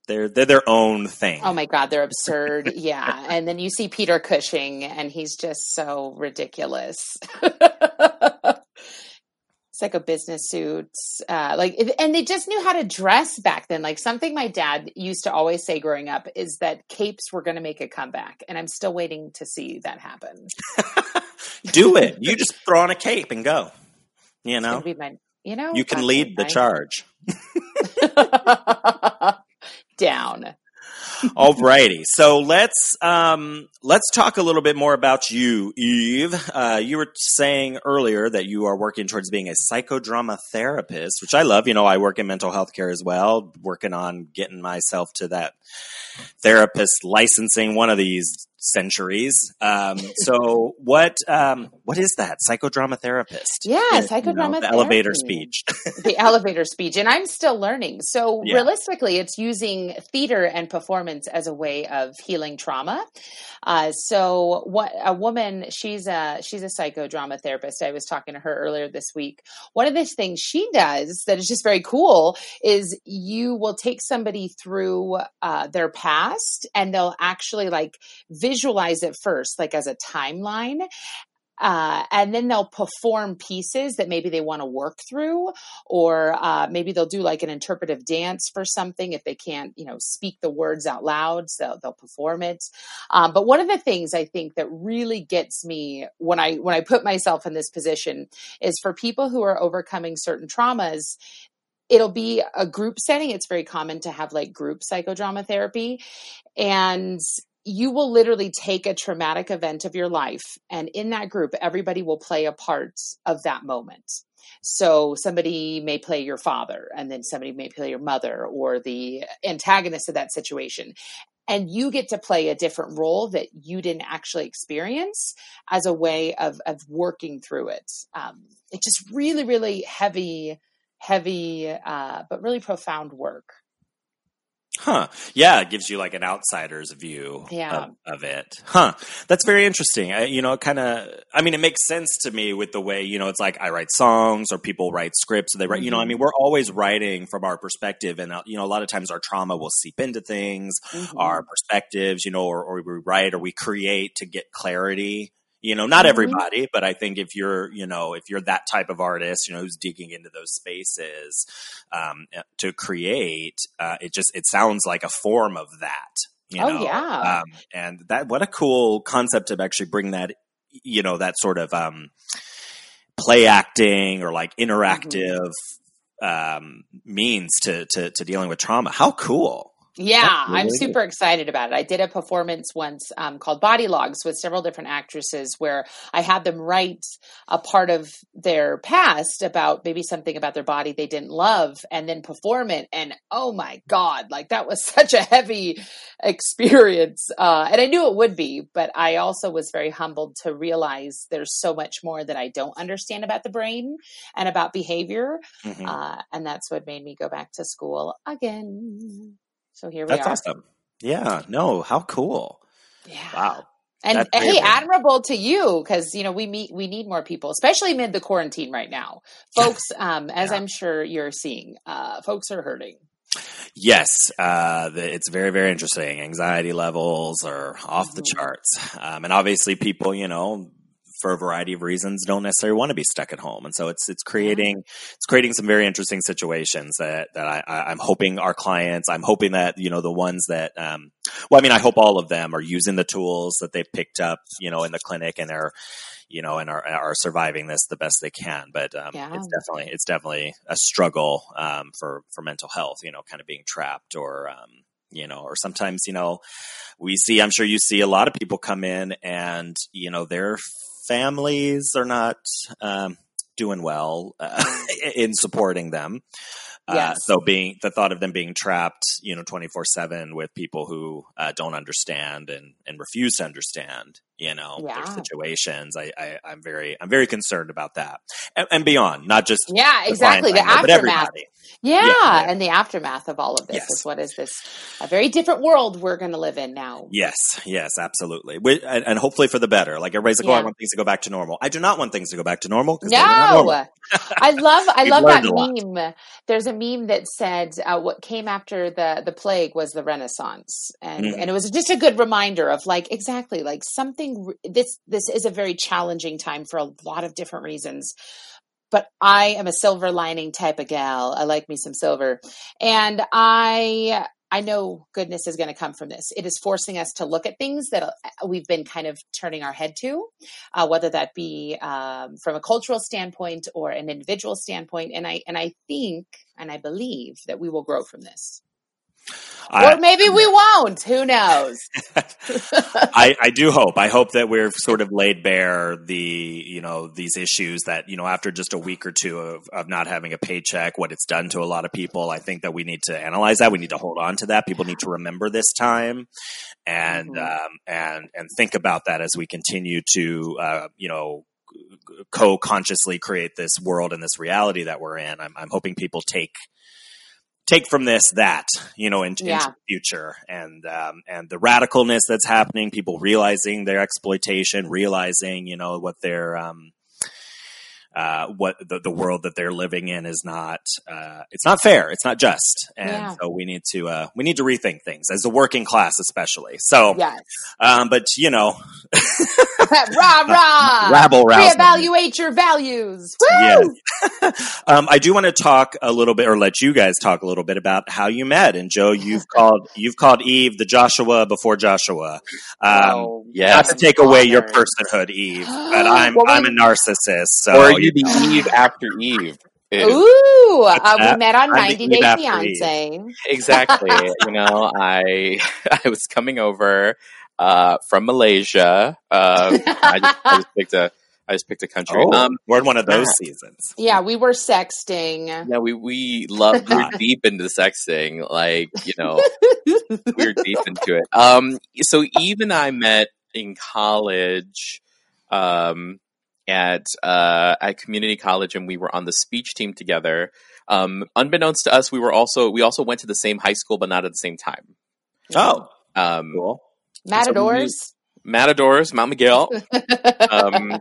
[SPEAKER 2] they're they're their own thing.
[SPEAKER 4] Oh my God, they're absurd. Yeah. And then you see Peter Cushing, and he's just so ridiculous. it's like a business suits, uh, like, and they just knew how to dress back then. Like something my dad used to always say growing up is that capes were going to make a comeback, and I'm still waiting to see that happen.
[SPEAKER 2] do it. You just throw on a cape and go. You know,
[SPEAKER 4] my, you know,
[SPEAKER 2] you can lead the
[SPEAKER 4] right?
[SPEAKER 2] charge.
[SPEAKER 4] Down.
[SPEAKER 2] Alrighty, so let's um, let's talk a little bit more about you, Eve. Uh, you were saying earlier that you are working towards being a psychodrama therapist, which I love. You know, I work in mental health care as well, working on getting myself to that therapist licensing one of these centuries. Um, so, what um, what is that psychodrama therapist?
[SPEAKER 4] Yeah,
[SPEAKER 2] You know,
[SPEAKER 4] psychodrama
[SPEAKER 2] the elevator
[SPEAKER 4] therapy.
[SPEAKER 2] speech.
[SPEAKER 4] the elevator speech and i'm still learning so
[SPEAKER 2] Yeah.
[SPEAKER 4] realistically it's using theater and performance as a way of healing trauma uh, so what a woman she's a she's a psychodrama therapist i was talking to her earlier this week. One of the things she does that is just very cool is you will take somebody through uh, their past and they'll actually like visualize it first like as a timeline uh, and then they'll perform pieces that maybe they want to work through or uh, maybe they'll do like an interpretive dance for something if they can't you know speak the words out loud so they'll perform it. Um, but one of the things i think that really gets me when i when i put myself in this position is for people who are overcoming certain traumas it'll be a group setting. It's very common to have like group psychodrama therapy. And you will literally take a traumatic event of your life, and in that group, everybody will play a part of that moment. So somebody may play your father, and then somebody may play your mother or the antagonist of that situation. And you get to play a different role that you didn't actually experience as a way of, of working through it. Um, it's just really, really heavy, heavy, uh, but really profound work.
[SPEAKER 2] Huh. Yeah, it gives you like an outsider's view
[SPEAKER 4] Yeah.
[SPEAKER 2] of, of it. Huh. That's very interesting. I, you know, it kind of, I mean, it makes sense to me with the way, you know, it's like I write songs or people write scripts. Or they write, you know, I
[SPEAKER 4] Mhm.
[SPEAKER 2] mean, we're always writing from our perspective. And, uh, you know, a lot of times our trauma will seep into things,
[SPEAKER 4] Mhm.
[SPEAKER 2] our perspectives, you know, or, or we write or we create to get clarity. You know, not
[SPEAKER 4] Mhm.
[SPEAKER 2] everybody, but I think if you're, you know, if you're that type of artist, you know, who's digging into those spaces um, to create, uh, it just it sounds like a form of that. You
[SPEAKER 4] Oh,
[SPEAKER 2] know?
[SPEAKER 4] yeah.
[SPEAKER 2] um, and that what a cool concept to actually bring that, you know, that sort of um, play acting or like interactive um, means to, to to dealing with trauma. How cool!
[SPEAKER 4] Yeah,
[SPEAKER 2] That's
[SPEAKER 4] I'm
[SPEAKER 2] really
[SPEAKER 4] super excited about it. I did a performance once um, called Body Logs with several different actresses where I had them write a part of their past about maybe something about their body they didn't love and then perform it. And oh my God, like that was such a heavy experience. Uh, and I knew it would be, but I also was very humbled to realize there's so much more that I don't understand about the brain and about behavior.
[SPEAKER 2] Mhm.
[SPEAKER 4] Uh, and that's what made me go back to school again. So here we
[SPEAKER 2] That's
[SPEAKER 4] are.
[SPEAKER 2] That's awesome. Yeah. No. How cool!
[SPEAKER 4] Yeah.
[SPEAKER 2] Wow.
[SPEAKER 4] And
[SPEAKER 2] very
[SPEAKER 4] hey, admirable to you because you know we meet we need more people, especially amid the quarantine right now, folks. Um, as
[SPEAKER 2] Yeah.
[SPEAKER 4] I'm sure you're seeing, uh, folks are hurting.
[SPEAKER 2] Yes, uh, the, it's very, very interesting. Anxiety levels are off the
[SPEAKER 4] Mhm.
[SPEAKER 2] charts. Um, and obviously people, you know, for a variety of reasons don't necessarily want to be stuck at home. And so it's, it's creating, it's creating some very interesting situations that, that I, I, I'm hoping our clients, I'm hoping that, you know, the ones that, um, well, I mean, I hope all of them are using the tools that they've picked up, you know, in the clinic and they're, you know, and are, are surviving this the best they can. But um,
[SPEAKER 4] Yeah.
[SPEAKER 2] it's definitely it's definitely a struggle um, for for mental health. You know, kind of being trapped or um, you know, or sometimes you know, we see. I'm sure you see a lot of people come in and you know their families are not um, doing well uh, in supporting them. Uh, so being the thought of them being trapped, you know, twenty four seven with people who uh, don't understand and, and refuse to understand, you know, their situations. I, I I'm very I'm very concerned about that and, and beyond, not just
[SPEAKER 4] Yeah,
[SPEAKER 2] the
[SPEAKER 4] exactly. The
[SPEAKER 2] clients know, but
[SPEAKER 4] aftermath.
[SPEAKER 2] everybody.
[SPEAKER 4] Yeah,
[SPEAKER 2] Yeah, yeah.
[SPEAKER 4] and the aftermath of all of this
[SPEAKER 2] Yes.
[SPEAKER 4] is what is this a very different world we're going to live in now.
[SPEAKER 2] Yes, yes, absolutely, We- and, and hopefully for the better. Like everybody's like, "Oh, I want things to go back to normal." I do not want things to go back to normal. they're normal.
[SPEAKER 4] No, I love I love that
[SPEAKER 2] learned a lot.
[SPEAKER 4] meme. There's a meme that said uh, what came after the the plague was the Renaissance, and
[SPEAKER 2] Mhm.
[SPEAKER 4] and it was just a good reminder of like exactly like something. R- This this is a very challenging time for a lot of different reasons. But I am a silver lining type of gal. I like me some silver, and I I know goodness is going to come from this. It is forcing us to look at things that uh, we've been kind of turning our head to, uh, whether that be um, from a cultural standpoint or an individual standpoint. And I and I think and I believe that we will grow from this,
[SPEAKER 2] I,
[SPEAKER 4] or maybe we won't. Who knows?
[SPEAKER 2] I, I do hope. I hope that we've sort of laid bare the, you know, these issues that, you know, after just a week or two of, of not having a paycheck, what it's done to a lot of people. I think that we need to analyze that. We need to hold on to that. People need to remember this time and,
[SPEAKER 4] Mhm.
[SPEAKER 2] um, and, and think about that as we continue to, uh, you know, co-consciously create this world and this reality that we're in. I'm, I'm hoping people take take from this that you know into,
[SPEAKER 4] Yeah.
[SPEAKER 2] into the future and um, and the radicalness that's happening people realizing their exploitation realizing you know what their um, uh, what the, the world that they're living in is not uh, it's not fair it's not just and
[SPEAKER 4] Yeah.
[SPEAKER 2] so we need to uh, we need to rethink things as a working class especially so
[SPEAKER 4] yes,
[SPEAKER 2] um, but you know
[SPEAKER 4] rah rah.
[SPEAKER 2] rabble rousing
[SPEAKER 4] Reevaluate your values. Woo!
[SPEAKER 2] Yes. um, I do want to talk a little bit, or let you guys talk a little bit about how you met. And Joe, you've called you've called Eve the Joshua before Joshua. Um,
[SPEAKER 4] Oh,
[SPEAKER 3] yes.
[SPEAKER 2] Not to take away your personhood, Eve, but I'm
[SPEAKER 4] well,
[SPEAKER 2] I'm a narcissist. So
[SPEAKER 3] or are the Eve after Eve? Ew.
[SPEAKER 4] Ooh, uh, we met on 90 Day
[SPEAKER 2] after Eve.
[SPEAKER 4] Fiance.
[SPEAKER 3] exactly. you know, I I was coming over. uh, from Malaysia. Um, I, just, I just picked a I just picked a country.
[SPEAKER 2] Oh,
[SPEAKER 3] Um,
[SPEAKER 2] we're in one of those
[SPEAKER 3] Matt.
[SPEAKER 2] seasons.
[SPEAKER 4] yeah, we were sexting.
[SPEAKER 3] yeah, we we love we're deep into sexting. Like you know, we're deep into it. Um, so Eve and I met in college, um, at uh, at community college, and we were on the speech team together. Um, unbeknownst to us, we were also we also went to the same high school, but not at the same time.
[SPEAKER 2] Oh,
[SPEAKER 3] Um,
[SPEAKER 2] cool.
[SPEAKER 4] Matadors.
[SPEAKER 3] Matadors, Mount Miguel. um,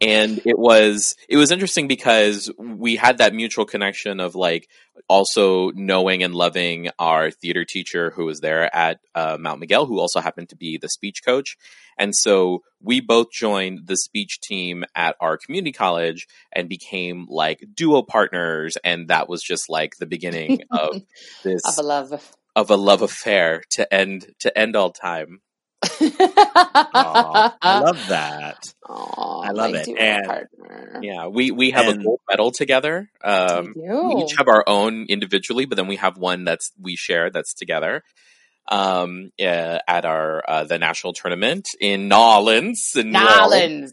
[SPEAKER 3] and it was it was interesting because we had that mutual connection of like also knowing and loving our theater teacher who was there at uh, Mount Miguel, who also happened to be the speech coach, and so we both joined the speech team at our community college and became like duo partners, and that was just like the beginning of this
[SPEAKER 4] of a love.
[SPEAKER 3] of a love affair to end to end all time.
[SPEAKER 2] Aw, I love that.
[SPEAKER 4] Aw,
[SPEAKER 2] I love it. And-
[SPEAKER 4] partner.
[SPEAKER 3] Yeah, we we have
[SPEAKER 2] And-
[SPEAKER 3] a gold medal together. Um,
[SPEAKER 4] We
[SPEAKER 3] we each have our own individually, but then we have one that's we share that's together. Um, uh, at our uh, the national tournament in Nolans in New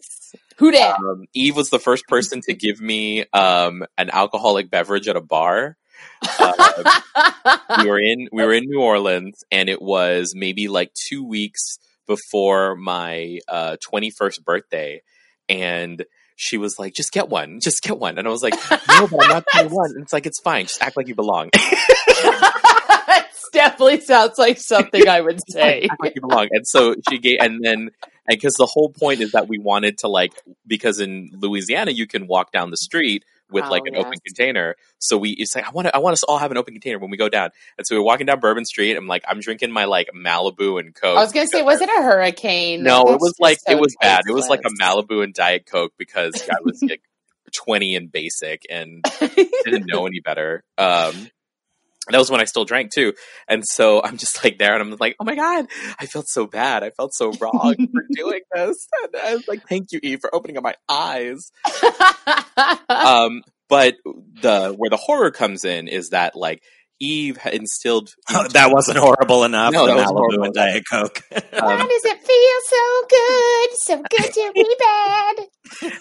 [SPEAKER 4] Who dat?
[SPEAKER 3] Um, Eve was the first person to give me um, an alcoholic beverage at a bar. Uh, we were in we were in New Orleans, and it was maybe like two weeks before my uh, 21st birthday, and she was like, "Just get one, just get one," and I was like, "No, but I'm not 21." And it's like, "It's fine, just act like you belong."
[SPEAKER 4] That definitely sounds like something I would say.
[SPEAKER 3] like you belong. And so she gave, and then, and because the whole point is that we wanted to like, because in Louisiana you can walk down the street with
[SPEAKER 4] Oh,
[SPEAKER 3] like an open container. So we, it's like I want to, I want us to all have an open container when we go down. And so we're walking down Bourbon Street. I'm like, I'm drinking my like Malibu and Coke.
[SPEAKER 4] I was gonna say, was it a hurricane?
[SPEAKER 3] No, it was like
[SPEAKER 4] so
[SPEAKER 3] it was bad. It was like a. Malibu and Diet Coke because I was like 20 and basic and didn't know any better. Um, that was when I still drank too. And so I'm just like there and I'm like, oh my God, I felt so bad. I felt so wrong for doing this. And I was like, thank you, Eve, for opening up my eyes. Um, but the where the horror comes in is that like Eve had instilled
[SPEAKER 2] that wasn't horrible enough.
[SPEAKER 3] No,
[SPEAKER 2] the
[SPEAKER 3] that was
[SPEAKER 2] Malibu
[SPEAKER 3] horrible.
[SPEAKER 2] and Diet Coke.
[SPEAKER 4] Why does it feel so good? So good to be bad.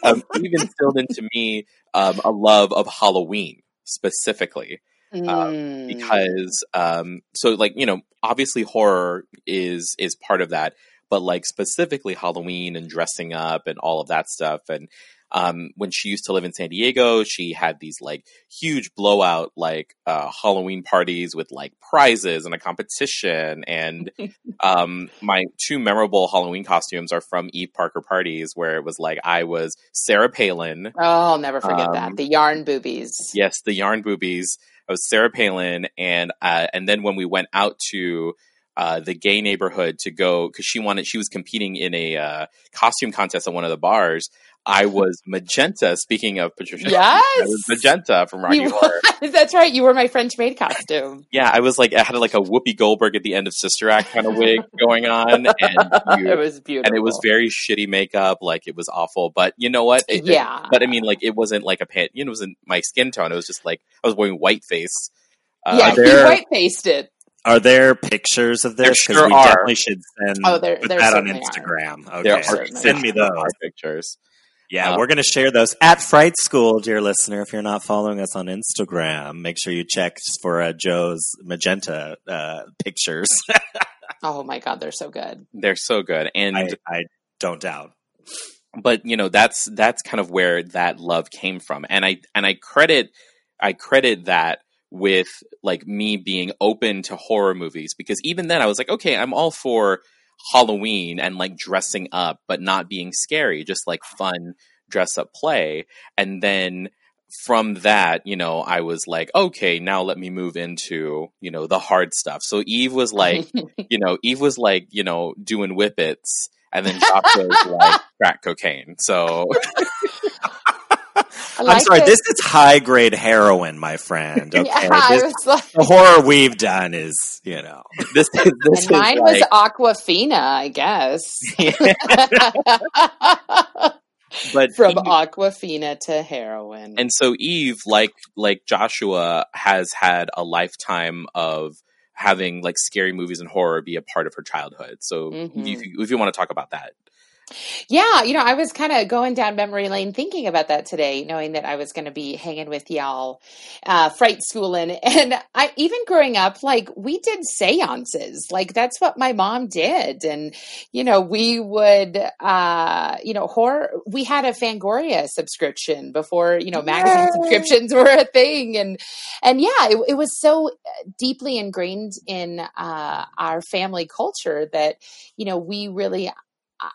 [SPEAKER 3] um, Eve instilled into me um, a love of Halloween specifically.
[SPEAKER 4] Mm.
[SPEAKER 3] because um so like you know obviously horror is is part of that but like specifically halloween and dressing up and all of that stuff and um when she used to live in san diego she had these like huge blowout like uh halloween parties with like prizes and a competition and um my two memorable halloween costumes are from eve parker parties where it was like i was sarah palin
[SPEAKER 4] Oh, I'll never forget
[SPEAKER 3] Um,
[SPEAKER 4] that. The yarn boobies.
[SPEAKER 3] Yes, the yarn boobies. I was Sarah Palin, and uh, and then when we went out to uh, the gay neighborhood to go because she wanted she was competing in a uh, costume contest at one of the bars. I was magenta. Speaking of Patricia,
[SPEAKER 4] Yes.
[SPEAKER 3] I was magenta from Rocky Horror.
[SPEAKER 4] That's right. You were my French maid costume.
[SPEAKER 3] Yeah, I was like I had like a Whoopi Goldberg at the end of Sister Act kind of wig going on, and you-
[SPEAKER 4] it was beautiful.
[SPEAKER 3] and it was very shitty makeup. Like it was awful. But you know what? It-
[SPEAKER 4] yeah.
[SPEAKER 3] But I mean, like it wasn't like a pan. You know, it wasn't my skin tone. It was just like I was wearing white face. Uh,
[SPEAKER 4] yeah,
[SPEAKER 2] there-
[SPEAKER 4] he white faced it.
[SPEAKER 2] Are there pictures of
[SPEAKER 3] There
[SPEAKER 2] this?
[SPEAKER 3] sure
[SPEAKER 2] we
[SPEAKER 3] are.
[SPEAKER 2] definitely should send
[SPEAKER 4] Oh, there-
[SPEAKER 2] put
[SPEAKER 4] there
[SPEAKER 2] that on
[SPEAKER 4] certainly are.
[SPEAKER 2] Instagram. Okay,
[SPEAKER 3] are
[SPEAKER 2] send me those.
[SPEAKER 3] Our pictures.
[SPEAKER 2] Yeah,
[SPEAKER 3] Um,
[SPEAKER 2] we're going to share those at Fright School, dear listener. If you're not following us on Instagram, make sure you check for uh, Joe's magenta uh, pictures.
[SPEAKER 4] Oh my god, they're so good.
[SPEAKER 3] They're so good, and
[SPEAKER 2] I, I don't doubt.
[SPEAKER 3] but you know that's that's kind of where that love came from, and I and I credit I credit that with like me being open to horror movies because even then I was like, okay, I'm all for Halloween and like dressing up, but not being scary, just like fun dress up play, and then from that, you know, I was like, okay, now let me move into, you know, the hard stuff. So Eve was like, you know, Eve was like, you know, doing whippets, and then was like crack cocaine. So
[SPEAKER 2] I'm
[SPEAKER 4] like
[SPEAKER 2] sorry,
[SPEAKER 4] it.
[SPEAKER 2] this is high grade heroin, my friend. Okay,
[SPEAKER 4] Yeah,
[SPEAKER 2] This-
[SPEAKER 4] like,
[SPEAKER 2] the horror we've done is, you know,
[SPEAKER 3] this is this
[SPEAKER 4] and mine
[SPEAKER 3] is
[SPEAKER 4] was Aquafina, I guess.
[SPEAKER 3] but
[SPEAKER 4] From
[SPEAKER 3] Eve-
[SPEAKER 4] Aquafina to heroin.
[SPEAKER 3] and so Eve, like like Joshua, has had a lifetime of having like scary movies and horror be a part of her childhood. So
[SPEAKER 4] Mhm.
[SPEAKER 3] if, you, if you want to talk about that,
[SPEAKER 4] Yeah, you know, I was kind of going down memory lane thinking about that today, knowing that I was going to be hanging with y'all, uh, fright schooling. And I, even growing up, like we did seances, like that's what my mom did. And, you know, we would, uh, you know, horror, we had a Fangoria subscription before, you know, magazine
[SPEAKER 2] Yay.
[SPEAKER 4] subscriptions were a thing. And, and yeah, it, it was so deeply ingrained in, uh, our family culture that, you know, we really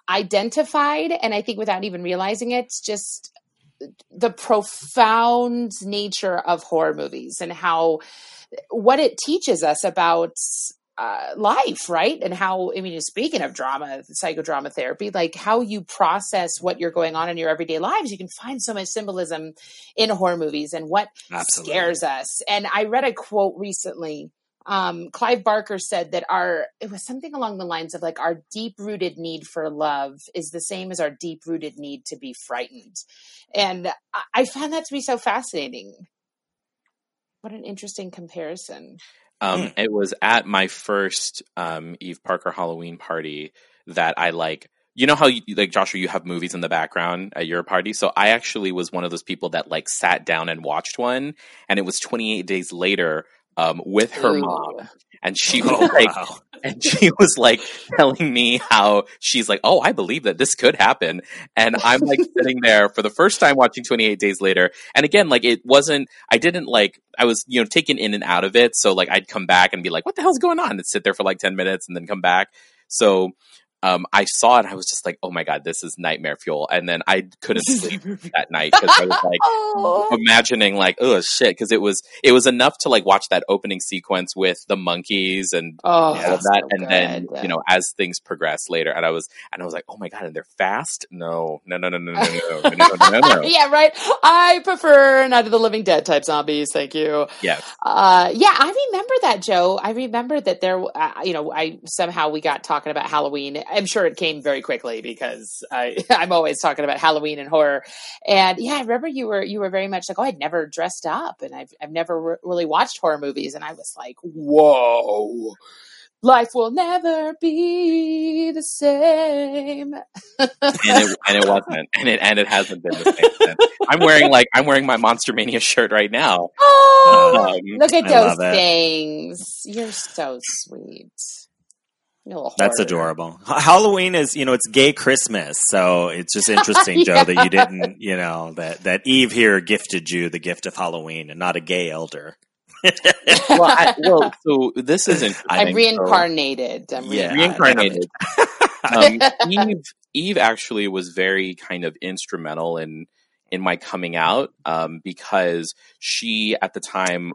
[SPEAKER 4] identified and i think without even realizing it just the profound nature of horror movies and how what it teaches us about uh, life right and how i mean speaking of drama psychodrama therapy like how you process what you're going on in your everyday lives you can find so much symbolism in horror movies and what
[SPEAKER 2] Absolutely.
[SPEAKER 4] scares us and i read a quote recently um, Clive Barker said that our it was something along the lines of like our deep rooted need for love is the same as our deep rooted need to be frightened, and I, I found that to be so fascinating. What an interesting comparison.
[SPEAKER 3] Um. It was at my first um, Eve Parker Halloween party that I like. You know how you, like Joshua, you have movies in the background at your party. So I actually was one of those people that like sat down and watched one, and it was 28 days later um, with her
[SPEAKER 4] Ooh.
[SPEAKER 3] mom, and she was
[SPEAKER 2] Oh,
[SPEAKER 3] like,
[SPEAKER 2] wow.
[SPEAKER 3] and she was like telling me how she's like, oh, I believe that this could happen, and I'm like sitting there for the first time watching 28 Days Later, and again, like it wasn't, I didn't like, I was you know taken in and out of it, so like I'd come back and be like, what the hell's going on, and sit there for like 10 minutes and then come back, so. Um, I saw it. and I was just like, "Oh my god, this is nightmare fuel!" And then I couldn't sleep that night because I was like,
[SPEAKER 4] oh,
[SPEAKER 3] imagining like oh shit because it was it was enough to like watch that opening sequence with the monkeys and
[SPEAKER 4] oh,
[SPEAKER 3] all of that
[SPEAKER 4] so
[SPEAKER 3] and then
[SPEAKER 4] good.
[SPEAKER 3] you know as things progress later and i was and i was like oh my god and they're fast no no no no no no no no no no no
[SPEAKER 4] yeah, right. I prefer Night of the Living Dead type zombies. Thank you.
[SPEAKER 3] yeah
[SPEAKER 4] Uh, yeah, I remember that, Joe. I remember that there, uh, you know, I somehow we got talking about Halloween. I'm sure it came very quickly because I, I'm always talking about Halloween and horror. And yeah, I remember you were you were very much like, oh, I'd never dressed up, and I've I've never re- really watched horror movies, and I was like, whoa. Life will never be the same.
[SPEAKER 3] and it and it wasn't and it and it hasn't been the same since. i'm wearing like i'm wearing my monster mania shirt right now
[SPEAKER 4] Oh,
[SPEAKER 3] um,
[SPEAKER 4] look at
[SPEAKER 2] I
[SPEAKER 4] those things. You're so sweet. You little
[SPEAKER 2] That's adorable. Halloween is, you know, it's gay Christmas, so it's just interesting, Joe, that you didn't, you know, that that Eve here gifted you the gift of Halloween and not a gay elder.
[SPEAKER 3] well, I, well so this is interesting
[SPEAKER 4] I'm
[SPEAKER 3] So-
[SPEAKER 4] reincarnated. I'm
[SPEAKER 2] Yeah.
[SPEAKER 4] reincarnated.
[SPEAKER 3] reincarnated. um, Eve, Eve actually was very kind of instrumental in in my coming out um, because she at the time.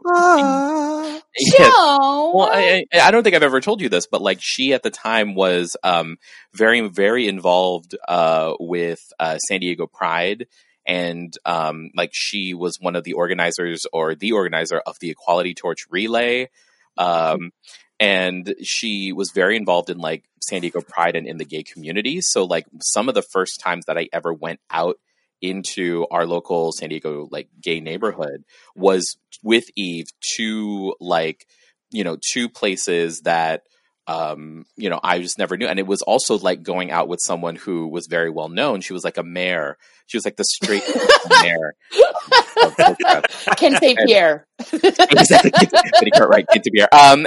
[SPEAKER 3] Yes. Well, I, I I don't think I've ever told you this, but like she at the time was um, very very involved uh, with uh, San Diego Pride. And um, like she was one of the organizers or the organizer of the Equality Torch Relay, um, and she was very involved in like San Diego Pride and in the gay community. So like some of the first times that I ever went out into our local San Diego like gay neighborhood was with Eve to like you know two places that um you know I just never knew and it was also like going out with someone who was very well known she was like a mayor she was like the straight mayor of.
[SPEAKER 4] Ken St. Pierre.
[SPEAKER 3] exactly Betty Cartwright Kate DeBeer. um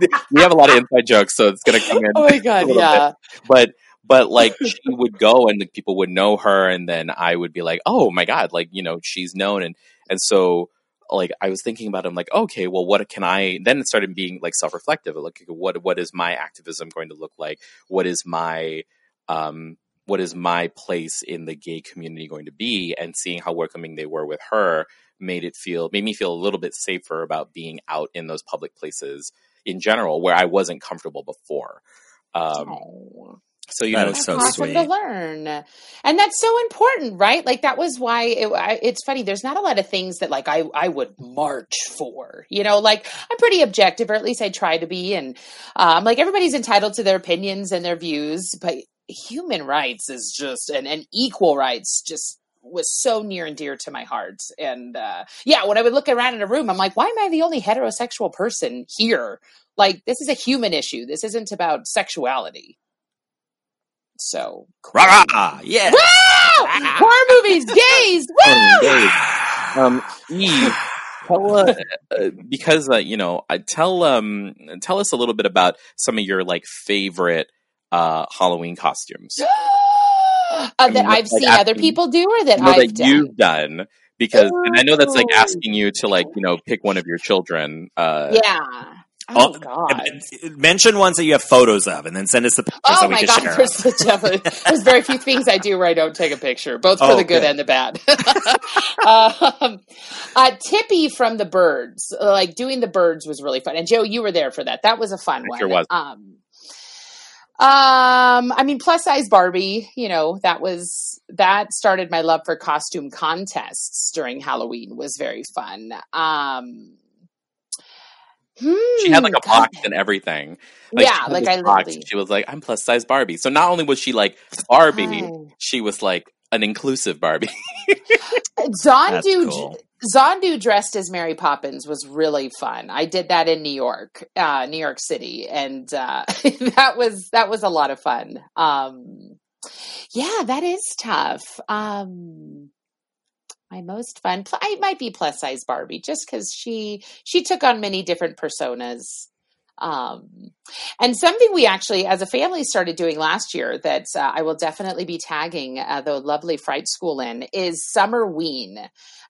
[SPEAKER 3] we have a lot of inside jokes so it's gonna come in
[SPEAKER 4] Oh my god, yeah.
[SPEAKER 3] but but like she would go and like, people would know her and then i would be like oh my god like you know she's known and and so like i was thinking about it i'm like okay well what can i then it started being like self-reflective like what what is my activism going to look like? What is my um what is my place in the gay community going to be? And seeing how welcoming they were with her made it feel made me feel a little bit safer about being out in those public places in general where i wasn't comfortable before. Um
[SPEAKER 4] Oh.
[SPEAKER 3] So you
[SPEAKER 2] That
[SPEAKER 3] know
[SPEAKER 4] That's
[SPEAKER 2] so
[SPEAKER 4] awesome
[SPEAKER 2] sweet.
[SPEAKER 4] to learn, and that's so important, right? Like that was why it, I, it's funny. There's not a lot of things that like I I would march for, you know. Like I'm pretty objective, or at least I try to be, and um, like everybody's entitled to their opinions and their views, but human rights is just and, and equal rights just was so near and dear to my heart. And uh, yeah, when I would look around in a room, I'm like, why am I the only heterosexual person here? Like, this is a human issue. This isn't about sexuality. So,
[SPEAKER 2] Rah, rah, yeah.
[SPEAKER 4] Woo! horror movies, gays, woo!
[SPEAKER 3] Um, Eve, tell uh, uh, because uh, you know, I tell um, tell us a little bit about some of your like favorite uh Halloween costumes.
[SPEAKER 4] uh, that
[SPEAKER 3] like
[SPEAKER 4] I've seen other people do, or that
[SPEAKER 3] No,
[SPEAKER 4] I've
[SPEAKER 3] that
[SPEAKER 4] done.
[SPEAKER 3] you've done because, and I know that's like asking you to like you know pick one of your children. Uh,
[SPEAKER 4] Yeah. Oh,
[SPEAKER 2] Oh,
[SPEAKER 4] God.
[SPEAKER 2] Mention ones that you have photos of, and then send us the pictures
[SPEAKER 4] Oh
[SPEAKER 2] so we
[SPEAKER 4] my
[SPEAKER 2] can
[SPEAKER 4] god,
[SPEAKER 2] share.
[SPEAKER 4] there's, there's very few things I do where I don't take a picture, both for
[SPEAKER 2] Oh,
[SPEAKER 4] the good,
[SPEAKER 2] good.
[SPEAKER 4] and the bad. um, uh, Tippi from the Birds, like doing the Birds was really fun, and Joe, you were there for that. That was a fun one.
[SPEAKER 3] sure was.
[SPEAKER 4] Um, um, I mean, plus size Barbie, you know, that was that started my love for costume contests during Halloween. Was very fun. Um,
[SPEAKER 3] She had like a
[SPEAKER 4] hmm, God.
[SPEAKER 3] box and everything. Like,
[SPEAKER 4] yeah, like I
[SPEAKER 3] box,
[SPEAKER 4] literally.
[SPEAKER 3] She was like, "I'm plus size Barbie." So not only was she like Barbie, she was like an inclusive Barbie.
[SPEAKER 4] Zondu,
[SPEAKER 2] That's cool.
[SPEAKER 4] Zondu dressed as Mary Poppins was really fun. I did that in New York, uh, New York City, and uh, that was that was a lot of fun. Um, yeah, that is tough. Um, my most fun, I might be plus size Barbie, just because she she took on many different personas. Um, and something we actually, as a family, started doing last year that uh, I will definitely be tagging uh, the lovely Fright School in is Summer Ween.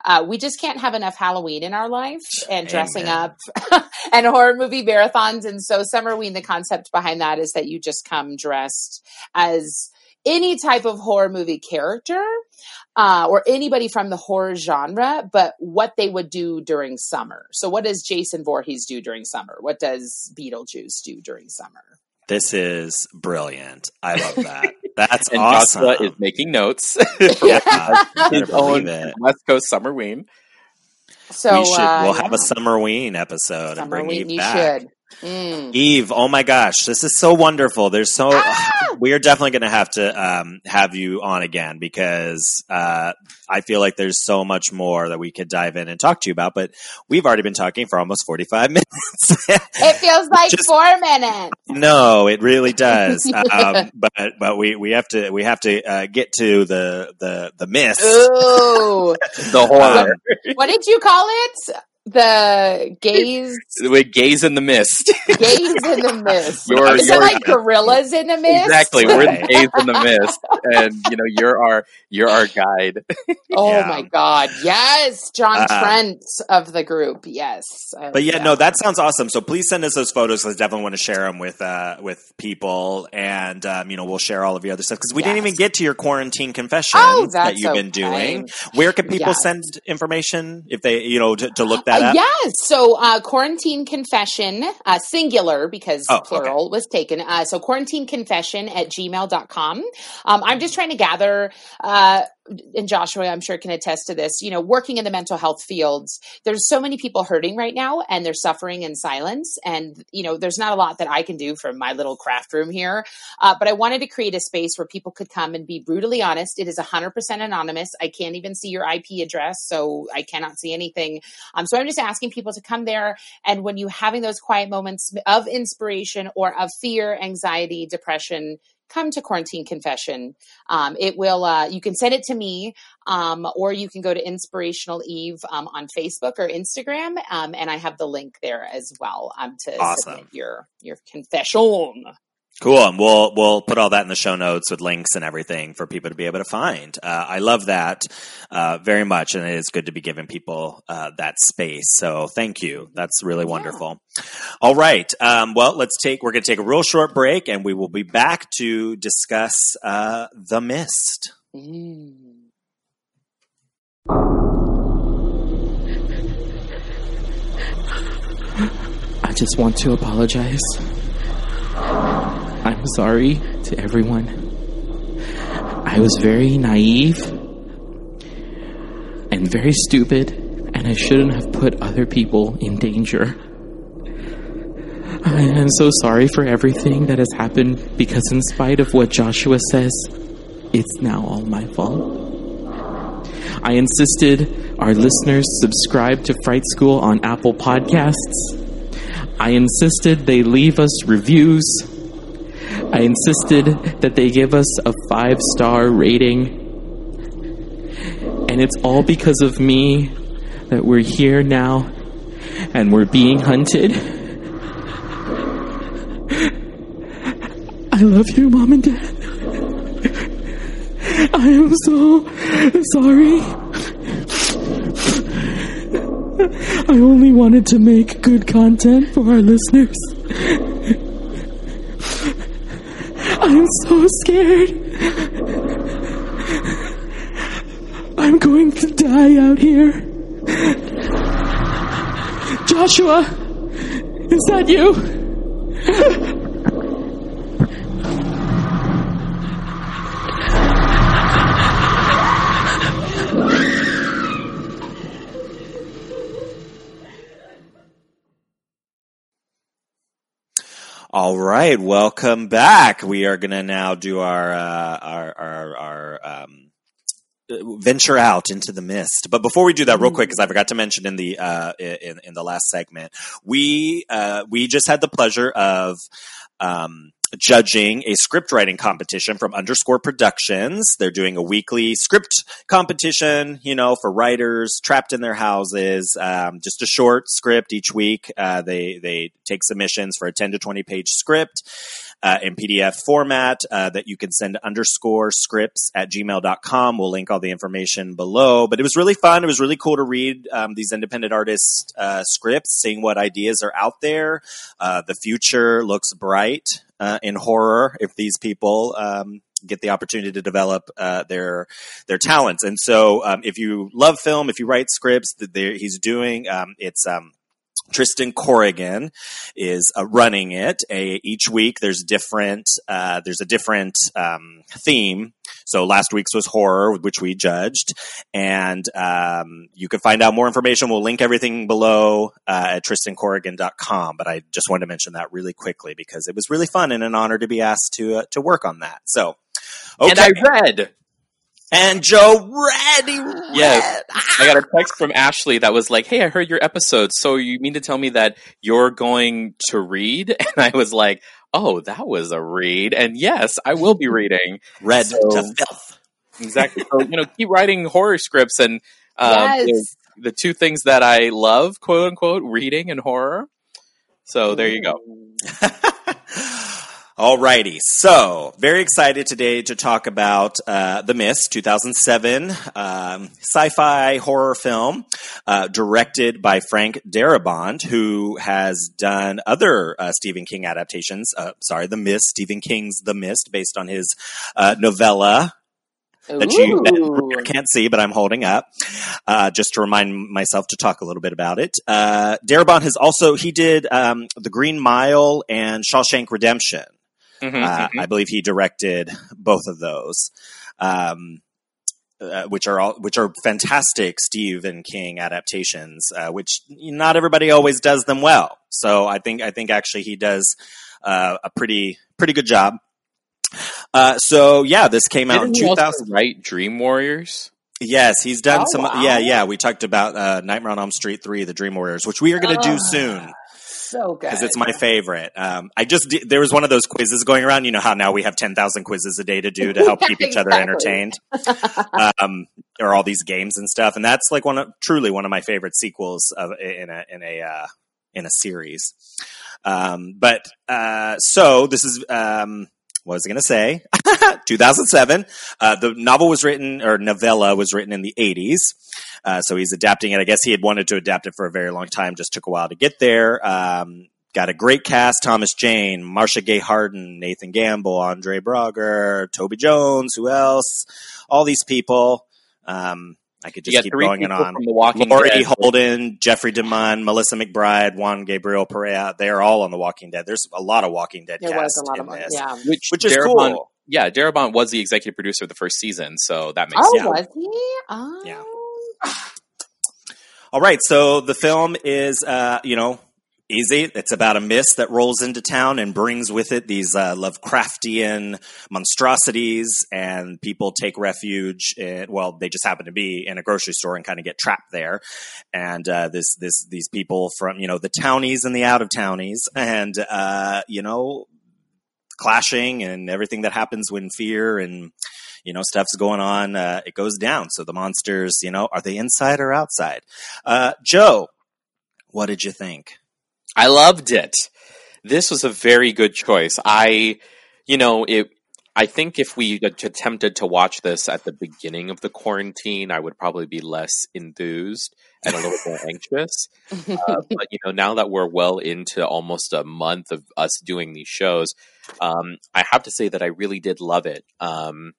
[SPEAKER 4] Uh, we just can't have enough Halloween in our life and dressing
[SPEAKER 2] Amen.
[SPEAKER 4] up and horror movie marathons. And so, Summer Ween, the concept behind that is that you just come dressed as any type of horror movie character uh, or anybody from the horror genre, but what they would do during summer. So, what does Jason Voorhees do during summer? What does Beetlejuice do during summer?
[SPEAKER 2] This is brilliant. I love that. That's
[SPEAKER 3] and
[SPEAKER 2] awesome.
[SPEAKER 3] Joshua is making notes
[SPEAKER 2] yeah,
[SPEAKER 3] his
[SPEAKER 2] better
[SPEAKER 3] own
[SPEAKER 2] believe it.
[SPEAKER 3] West Coast Summer Ween.
[SPEAKER 4] So
[SPEAKER 2] we should.
[SPEAKER 4] uh,
[SPEAKER 2] we'll have
[SPEAKER 4] yeah.
[SPEAKER 2] a Summerween episode and
[SPEAKER 4] Summer
[SPEAKER 2] bring
[SPEAKER 4] Ween, you
[SPEAKER 2] back.
[SPEAKER 4] should. Mm.
[SPEAKER 2] Eve, oh my gosh, this is so wonderful. There's so
[SPEAKER 4] Ah!
[SPEAKER 2] we are definitely going to have to um, have you on again because uh, I feel like there's so much more that we could dive in and talk to you about. But we've already been talking for almost 45 minutes.
[SPEAKER 4] It feels like
[SPEAKER 2] Just-
[SPEAKER 4] four minutes.
[SPEAKER 2] no, it really does. um, but but we, we have to we have to uh, get to the the the mist.
[SPEAKER 4] Ooh,
[SPEAKER 3] The horror.
[SPEAKER 4] what did you call it? The gaze,
[SPEAKER 3] we gaze in the mist.
[SPEAKER 4] gaze in the mist.
[SPEAKER 3] You're-
[SPEAKER 4] Is it
[SPEAKER 3] you're-
[SPEAKER 4] like gorillas in the mist?
[SPEAKER 3] exactly. We're
[SPEAKER 2] Right.
[SPEAKER 3] the gaze in the mist, and you know you're our you're our guide.
[SPEAKER 4] Oh
[SPEAKER 2] Yeah.
[SPEAKER 4] my god! Yes, John
[SPEAKER 2] Uh,
[SPEAKER 4] Trent of the group. Yes, I-
[SPEAKER 2] But yeah, no, that sounds awesome. So please send us those photos. 'cause I definitely want to share them with uh, with people, and um, you know we'll share all of your other stuff because we didn't even get to your quarantine confession
[SPEAKER 4] Oh,
[SPEAKER 2] that you've been doing. Where can people
[SPEAKER 4] Yes.
[SPEAKER 2] send information if they you know to, to look that Up?
[SPEAKER 4] yes. So, uh, quarantine confession, uh, singular because
[SPEAKER 2] Oh, okay.
[SPEAKER 4] plural was taken. Uh, so, quarantine confession at gmail.com. Um, I'm just trying to gather, uh, and Joshua, I'm sure can attest to this, you know, working in the mental health fields, there's so many people hurting right now and they're suffering in silence. And, you know, there's not a lot that I can do from my little craft room here. Uh, but I wanted to create a space where people could come and be brutally honest. It is 100% anonymous. I can't even see your IP address, so I cannot see anything. Um, so I'm just asking people to come there. And when you're having those quiet moments of inspiration or of fear, anxiety, depression, come to quarantine confession. Um, it will, uh, you can send it to me, um, or you can go to Inspirational Eve um, on Facebook or Instagram. Um, and I have the link there as well um, to
[SPEAKER 2] Awesome.
[SPEAKER 4] submit your, your confession.
[SPEAKER 2] Cool, and we'll we'll put all that in the show notes with links and everything for people to be able to find. Uh, I love that uh, very much, and it is good to be giving people uh, that space. So thank you. That's really
[SPEAKER 4] Yeah.
[SPEAKER 2] wonderful. All right, um, well, let's take. We're going to take a real short break, and we will be back to discuss uh, the mist.
[SPEAKER 4] Mm.
[SPEAKER 5] I just want to apologize. I'm sorry to everyone. I was very naive and very stupid, and I shouldn't have put other people in danger. I am so sorry for everything that has happened because, in spite of what Joshua says, it's now all my fault. I insisted our listeners subscribe to Fright School on Apple Podcasts. I insisted they leave us reviews. I insisted that they give us a five star rating. And it's all because of me that we're here now and we're being hunted. I love you, Mom and Dad. I am so sorry. I only wanted to make good content for our listeners. I'm so scared. I'm going to die out here. Joshua, is that you?
[SPEAKER 2] All right, welcome back. We are going to now do our uh, our our, our um, venture out into the mist. But before we do that, real quick, because I forgot to mention in the uh, in in the last segment, we uh, we just had the pleasure of. Um, judging a script writing competition from Underscore Productions. They're doing a weekly script competition, you know, for writers trapped in their houses. Um, just a short script each week. Uh, they they take submissions for a ten to twenty page script. Uh, in PDF format uh, that you can send underscore scripts at gmail.com. We'll link all the information below. But it was really fun. It was really cool to read um, these independent artist uh, scripts, seeing what ideas are out there. Uh, the future looks bright uh, in horror if these people um, get the opportunity to develop uh, their their talents. And so, um, if you love film, if you write scripts that he's doing, um, it's um, Tristan Corrigan is uh, running it. A, each week, there's different. Uh, there's a different um, theme. So last week's was horror, which we judged, and um, you can find out more information. We'll link everything below uh, at tristancorrigan.com. But I just wanted to mention that really quickly because it was really fun and an honor to be asked to uh, to work on that. So, okay.
[SPEAKER 3] And I read.
[SPEAKER 2] And Joe read. He read.
[SPEAKER 3] Yes. I got a text from Ashley that was like, "Hey, I heard your episode. So you mean to tell me that you're going to read?" And I was like, "Oh, that was a read." And yes, I will be reading.
[SPEAKER 2] Read
[SPEAKER 3] So-
[SPEAKER 2] to filth.
[SPEAKER 3] Exactly. So you know, keep writing horror scripts and um,
[SPEAKER 4] Yes.
[SPEAKER 3] the, the two things that I love, quote unquote, reading and horror. So there you go.
[SPEAKER 2] Alrighty, so very excited today to talk about uh, The Mist, 2007 um, sci-fi horror film uh, directed by Frank Darabont, who has done other uh, Stephen King adaptations. Uh, sorry, The Mist, Stephen King's The Mist, based on his uh, novella that you that can't see, but I'm holding up, uh, just to remind myself to talk a little bit about it. Uh, Darabont has also he did um, The Green Mile and Shawshank Redemption.
[SPEAKER 3] Mhm,
[SPEAKER 2] Uh,
[SPEAKER 3] mhm.
[SPEAKER 2] I believe he directed both of those, um, uh, which are all which are fantastic Stephen King adaptations. Uh, which not everybody always does them well. So I think I think actually he does uh, a pretty pretty good job. Uh, so yeah, this came out in
[SPEAKER 3] Didn't also
[SPEAKER 2] 2000.
[SPEAKER 3] write Dream Warriors?
[SPEAKER 2] Yes, he's done
[SPEAKER 4] Oh,
[SPEAKER 2] some.
[SPEAKER 4] wow.
[SPEAKER 2] Yeah, yeah. We talked about uh, Nightmare on Elm Street three, The Dream Warriors, which we are going to do
[SPEAKER 4] Ah,
[SPEAKER 2] soon
[SPEAKER 4] So good.
[SPEAKER 2] because it's my favorite. Um, I just there was one of those quizzes going around. You know how now we have ten thousand quizzes a day to do to help keep each other entertained, um, or all these games and stuff. And that's like one of truly one of my favorite sequels of in a in a uh, in a series. Um, but uh, so this is. Um, what was I going to say? 2007. Uh, the novel was written, or novella was written in the 80s. Uh, so he's adapting it. I guess he had wanted to adapt it for a very long time, just took a while to get there. Um, got a great cast Thomas Jane, Marcia Gay Harden, Nathan Gamble, Andre Braugher, Toby Jones, who else? All these people. Um, I could just
[SPEAKER 3] got
[SPEAKER 2] keep
[SPEAKER 3] three
[SPEAKER 2] going and on.
[SPEAKER 3] from The Walking
[SPEAKER 2] Laurie
[SPEAKER 3] Dead.
[SPEAKER 2] Holden, Jeffrey DeMunn, Melissa McBride, Juan Gabriel Pareja. They are all on The Walking Dead. There's a lot of Walking Dead
[SPEAKER 4] There
[SPEAKER 2] cast
[SPEAKER 4] was a lot
[SPEAKER 2] in
[SPEAKER 4] of
[SPEAKER 2] this,
[SPEAKER 4] Yeah.
[SPEAKER 3] Which,
[SPEAKER 2] which is
[SPEAKER 3] Darabont,
[SPEAKER 2] cool.
[SPEAKER 3] Yeah, Darabont was the executive producer of the first season, so that makes
[SPEAKER 4] Oh,
[SPEAKER 3] sense.
[SPEAKER 4] was he? Oh.
[SPEAKER 2] Yeah. All right, so the film is, uh, you know, Easy. It's about a mist that rolls into town and brings with it these uh, Lovecraftian monstrosities, and people take refuge. In, well, they just happen to be in a grocery store and kind of get trapped there. And uh, this, this, these people from you know the townies and the out of townies, and uh, you know, clashing and everything that happens when fear and you know stuff's going on. Uh, it goes down. So the monsters, you know, are they inside or outside? Uh, Joe, what did you think?
[SPEAKER 3] I loved it. This was a very good choice. I, you know, it. I think if we attempted to watch this at the beginning of the quarantine, I would probably be less enthused and a little more anxious. Uh, but you know, now that we're well into almost a month of us doing these shows, um, I have to say that I really did love it. Um,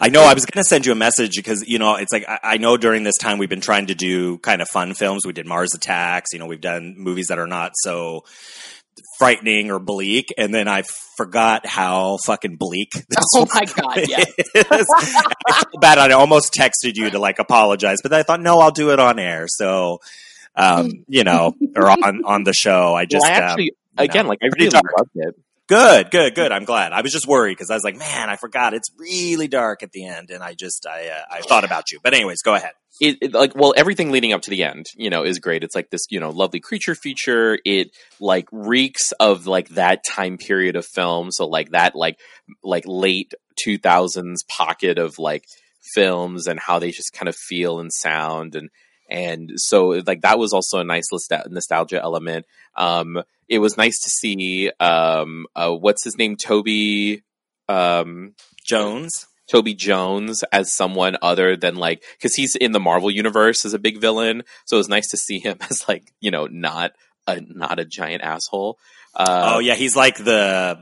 [SPEAKER 2] I know I was going to send you a message because, you know, it's like, I, I, know during this time we've been trying to do kind of fun films. We did Mars Attacks, you know, we've done movies that are not so frightening or bleak. And then I forgot how fucking bleak.
[SPEAKER 4] oh my God. Yeah.
[SPEAKER 2] I feel bad. I almost texted you to like apologize, but I thought, no, I'll do it on air. So, um, you know, or on, on the show. I just,
[SPEAKER 3] well, I actually, um, again,
[SPEAKER 2] know,
[SPEAKER 3] like I really dark. loved it.
[SPEAKER 2] Good, good, good. I'm glad. I was just worried because I was like, man, I forgot it's really dark at the end, and I just I uh, I thought about you. But anyways, go ahead.
[SPEAKER 3] It, it, like well, everything leading up to the end, you know, is great. It's like this, you know, lovely creature feature. It like reeks of like that time period of film. So like that, like like late 2000s pocket of like films and how they just kind of feel and sound and and so like that was also a nice nostalgia element. Um, it was nice to see um, uh, what's his name, Toby um,
[SPEAKER 2] Jones.
[SPEAKER 3] Toby Jones as someone other than like because he's in the Marvel universe as a big villain, so it was nice to see him as like you know not a not a giant asshole.
[SPEAKER 2] Uh, oh yeah, he's like the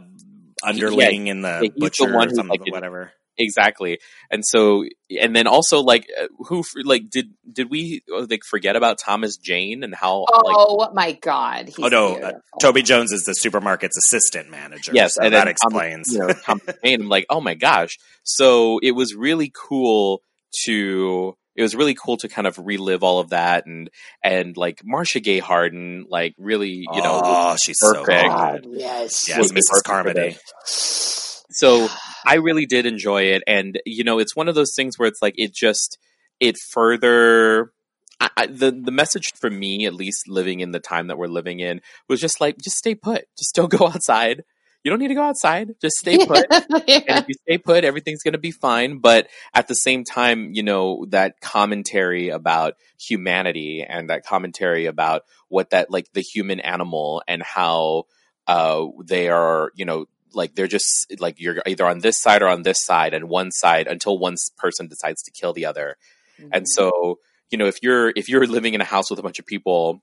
[SPEAKER 2] underling yeah, in the yeah, butcher the one or something, like, whatever
[SPEAKER 3] exactly and so and then also like uh, who like did did we uh, like forget about thomas jane and how
[SPEAKER 4] oh
[SPEAKER 3] like,
[SPEAKER 4] my god
[SPEAKER 2] oh no uh, toby jones is the supermarket's assistant manager
[SPEAKER 3] yes
[SPEAKER 2] so
[SPEAKER 3] and
[SPEAKER 2] that explains
[SPEAKER 3] you know, thomas jane i'm like oh my gosh so it was really cool to it was really cool to kind of relive all of that and and like Marcia Gay Harden, like really, you know,
[SPEAKER 2] oh, she's perfect. so
[SPEAKER 4] good. yes,
[SPEAKER 2] yes, Mrs. Carmody.
[SPEAKER 3] So I really did enjoy it, and you know, it's one of those things where it's like it just it further. I, I, the the message for me, at least living in the time that we're living in, was just like just stay put, just don't go outside. You don't need to go outside. Just stay put. yeah. And if you stay put, everything's going to be fine. But at the same time, you know, that commentary about humanity and that commentary about what that, like the human animal and how uh, they are, you know, like they're just like you're either on this side or on this side and one side until one person decides to kill the other mm-hmm. and so you know if you're if you're living in a house with a bunch of people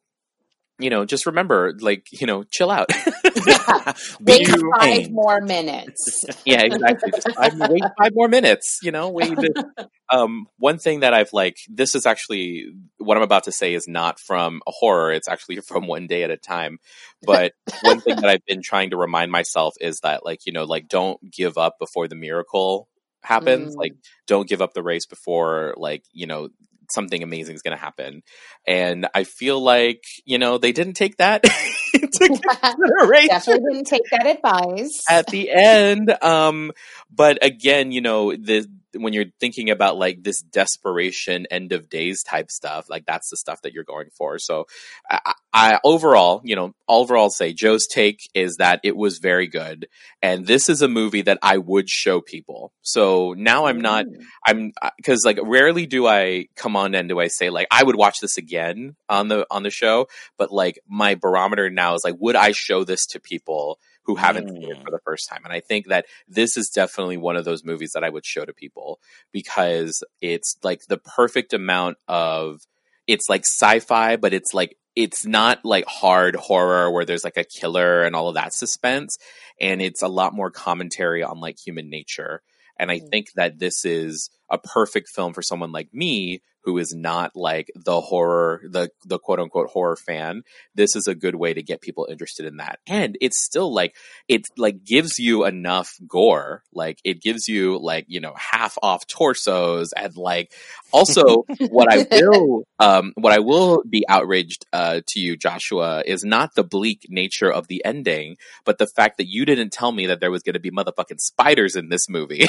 [SPEAKER 3] you know just remember like you know chill out.
[SPEAKER 4] Yeah. wait five more minutes.
[SPEAKER 3] Yeah exactly. Just wait five more minutes you know? Wait um, one thing that i've like this is actually what i'm about to say is not from a horror it's actually from one day at a time. But one thing that i've been trying to remind myself is that like you know like don't give up before the miracle happens. Mm. like don't give up the race before like you know something amazing is going to happen. And I feel like, you know, they didn't take that into
[SPEAKER 4] consideration. Definitely didn't take that advice.
[SPEAKER 3] At the end. Um, but again, you know, the, when you're thinking about like this desperation end of days type stuff, like that's the stuff that you're going for. So, I, I overall, you know, overall say Joe's take is that it was very good, and this is a movie that I would show people. So now I'm not, mm. I'm because like rarely do I come on and do I say like I would watch this again on the on the show, but like my barometer now is like would I show this to people? Who haven't mm. seen it for the first time. And I think that this is definitely one of those movies that I would show to people because it's like the perfect amount of it's like sci-fi, but it's like it's not like hard horror where there's like a killer and all of that suspense. And it's a lot more commentary on like human nature. And I mm. think that this is a perfect film for someone like me who is not like the horror, the the quote unquote horror fan. This is a good way to get people interested in that, and it's still like it like gives you enough gore, like it gives you like you know half off torsos and like also what I will um what I will be outraged uh to you, Joshua, is not the bleak nature of the ending, but the fact that you didn't tell me that there was going to be motherfucking spiders in this movie,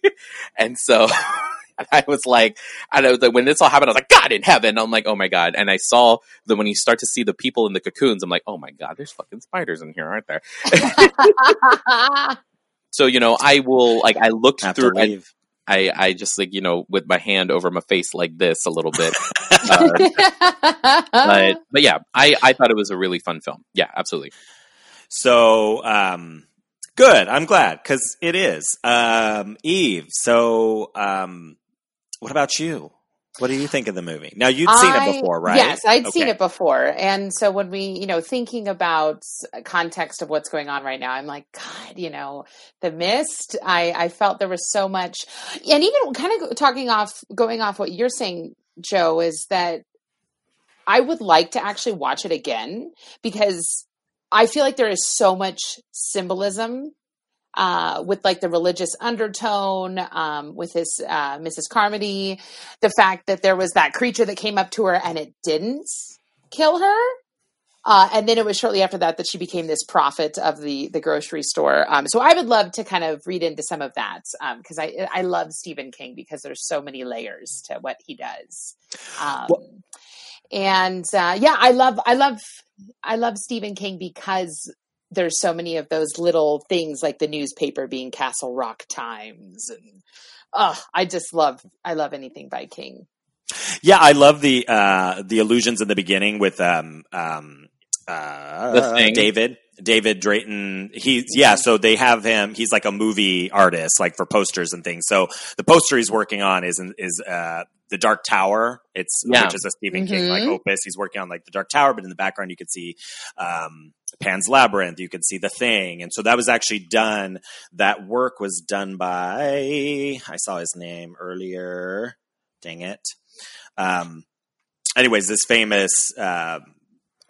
[SPEAKER 3] and so. I was like, I know that when this all happened, I was like, God in heaven. I'm like, oh my God. And I saw that when you start to see the people in the cocoons, I'm like, oh my God, there's fucking spiders in here, aren't there? so, you know, I will, like, I looked
[SPEAKER 2] Have
[SPEAKER 3] through,
[SPEAKER 2] to
[SPEAKER 3] I. I, I just like, you know, with my hand over my face like this a little bit. Uh, but, but yeah, I, I thought it was a really fun film. Yeah, absolutely.
[SPEAKER 2] So, um, good. I'm glad because it is. Um, Eve. So, um, what about you? What do you think of the movie? Now you'd seen
[SPEAKER 4] I-
[SPEAKER 2] it before, right?
[SPEAKER 4] Yes, I'd seen it before. And so when we, you know, thinking about context of what's going on right now, I'm like, God, you know, the mist, I, I felt there was so much. And even kind of talking off, going off what you're saying, Joe, is that I would like to actually watch it again because I feel like there is so much symbolism uh, with like the religious undertone, um, with his uh, Mrs. Carmody, the fact that there was that creature that came up to her and it didn't kill her. Uh, and then it was shortly after that that she became this prophet of the the grocery store. Um, so I would love to kind of read into some of that because I I love Stephen King because there's so many layers to what he does. Um,
[SPEAKER 2] Well-
[SPEAKER 4] and uh, yeah, I love I love I love Stephen King because there's so many of those little things like the newspaper being Castle Rock Times and I just love I love anything by King.
[SPEAKER 2] Yeah, I love the uh, the illusions in the beginning with um, um, uh,
[SPEAKER 3] The Thing.
[SPEAKER 2] David. David Drayton, he's yeah. So they have him. He's like a movie artist, like for posters and things. So the poster he's working on is is uh, the Dark Tower. It's
[SPEAKER 3] Yeah.
[SPEAKER 2] which is a Stephen King like
[SPEAKER 4] Mhm.
[SPEAKER 2] opus. He's working on like the Dark Tower, but in the background you could see um, Pan's Labyrinth. You could see the Thing, and so that was actually done. That work was done by I saw his name earlier. Dang it. Um, anyways, this famous uh,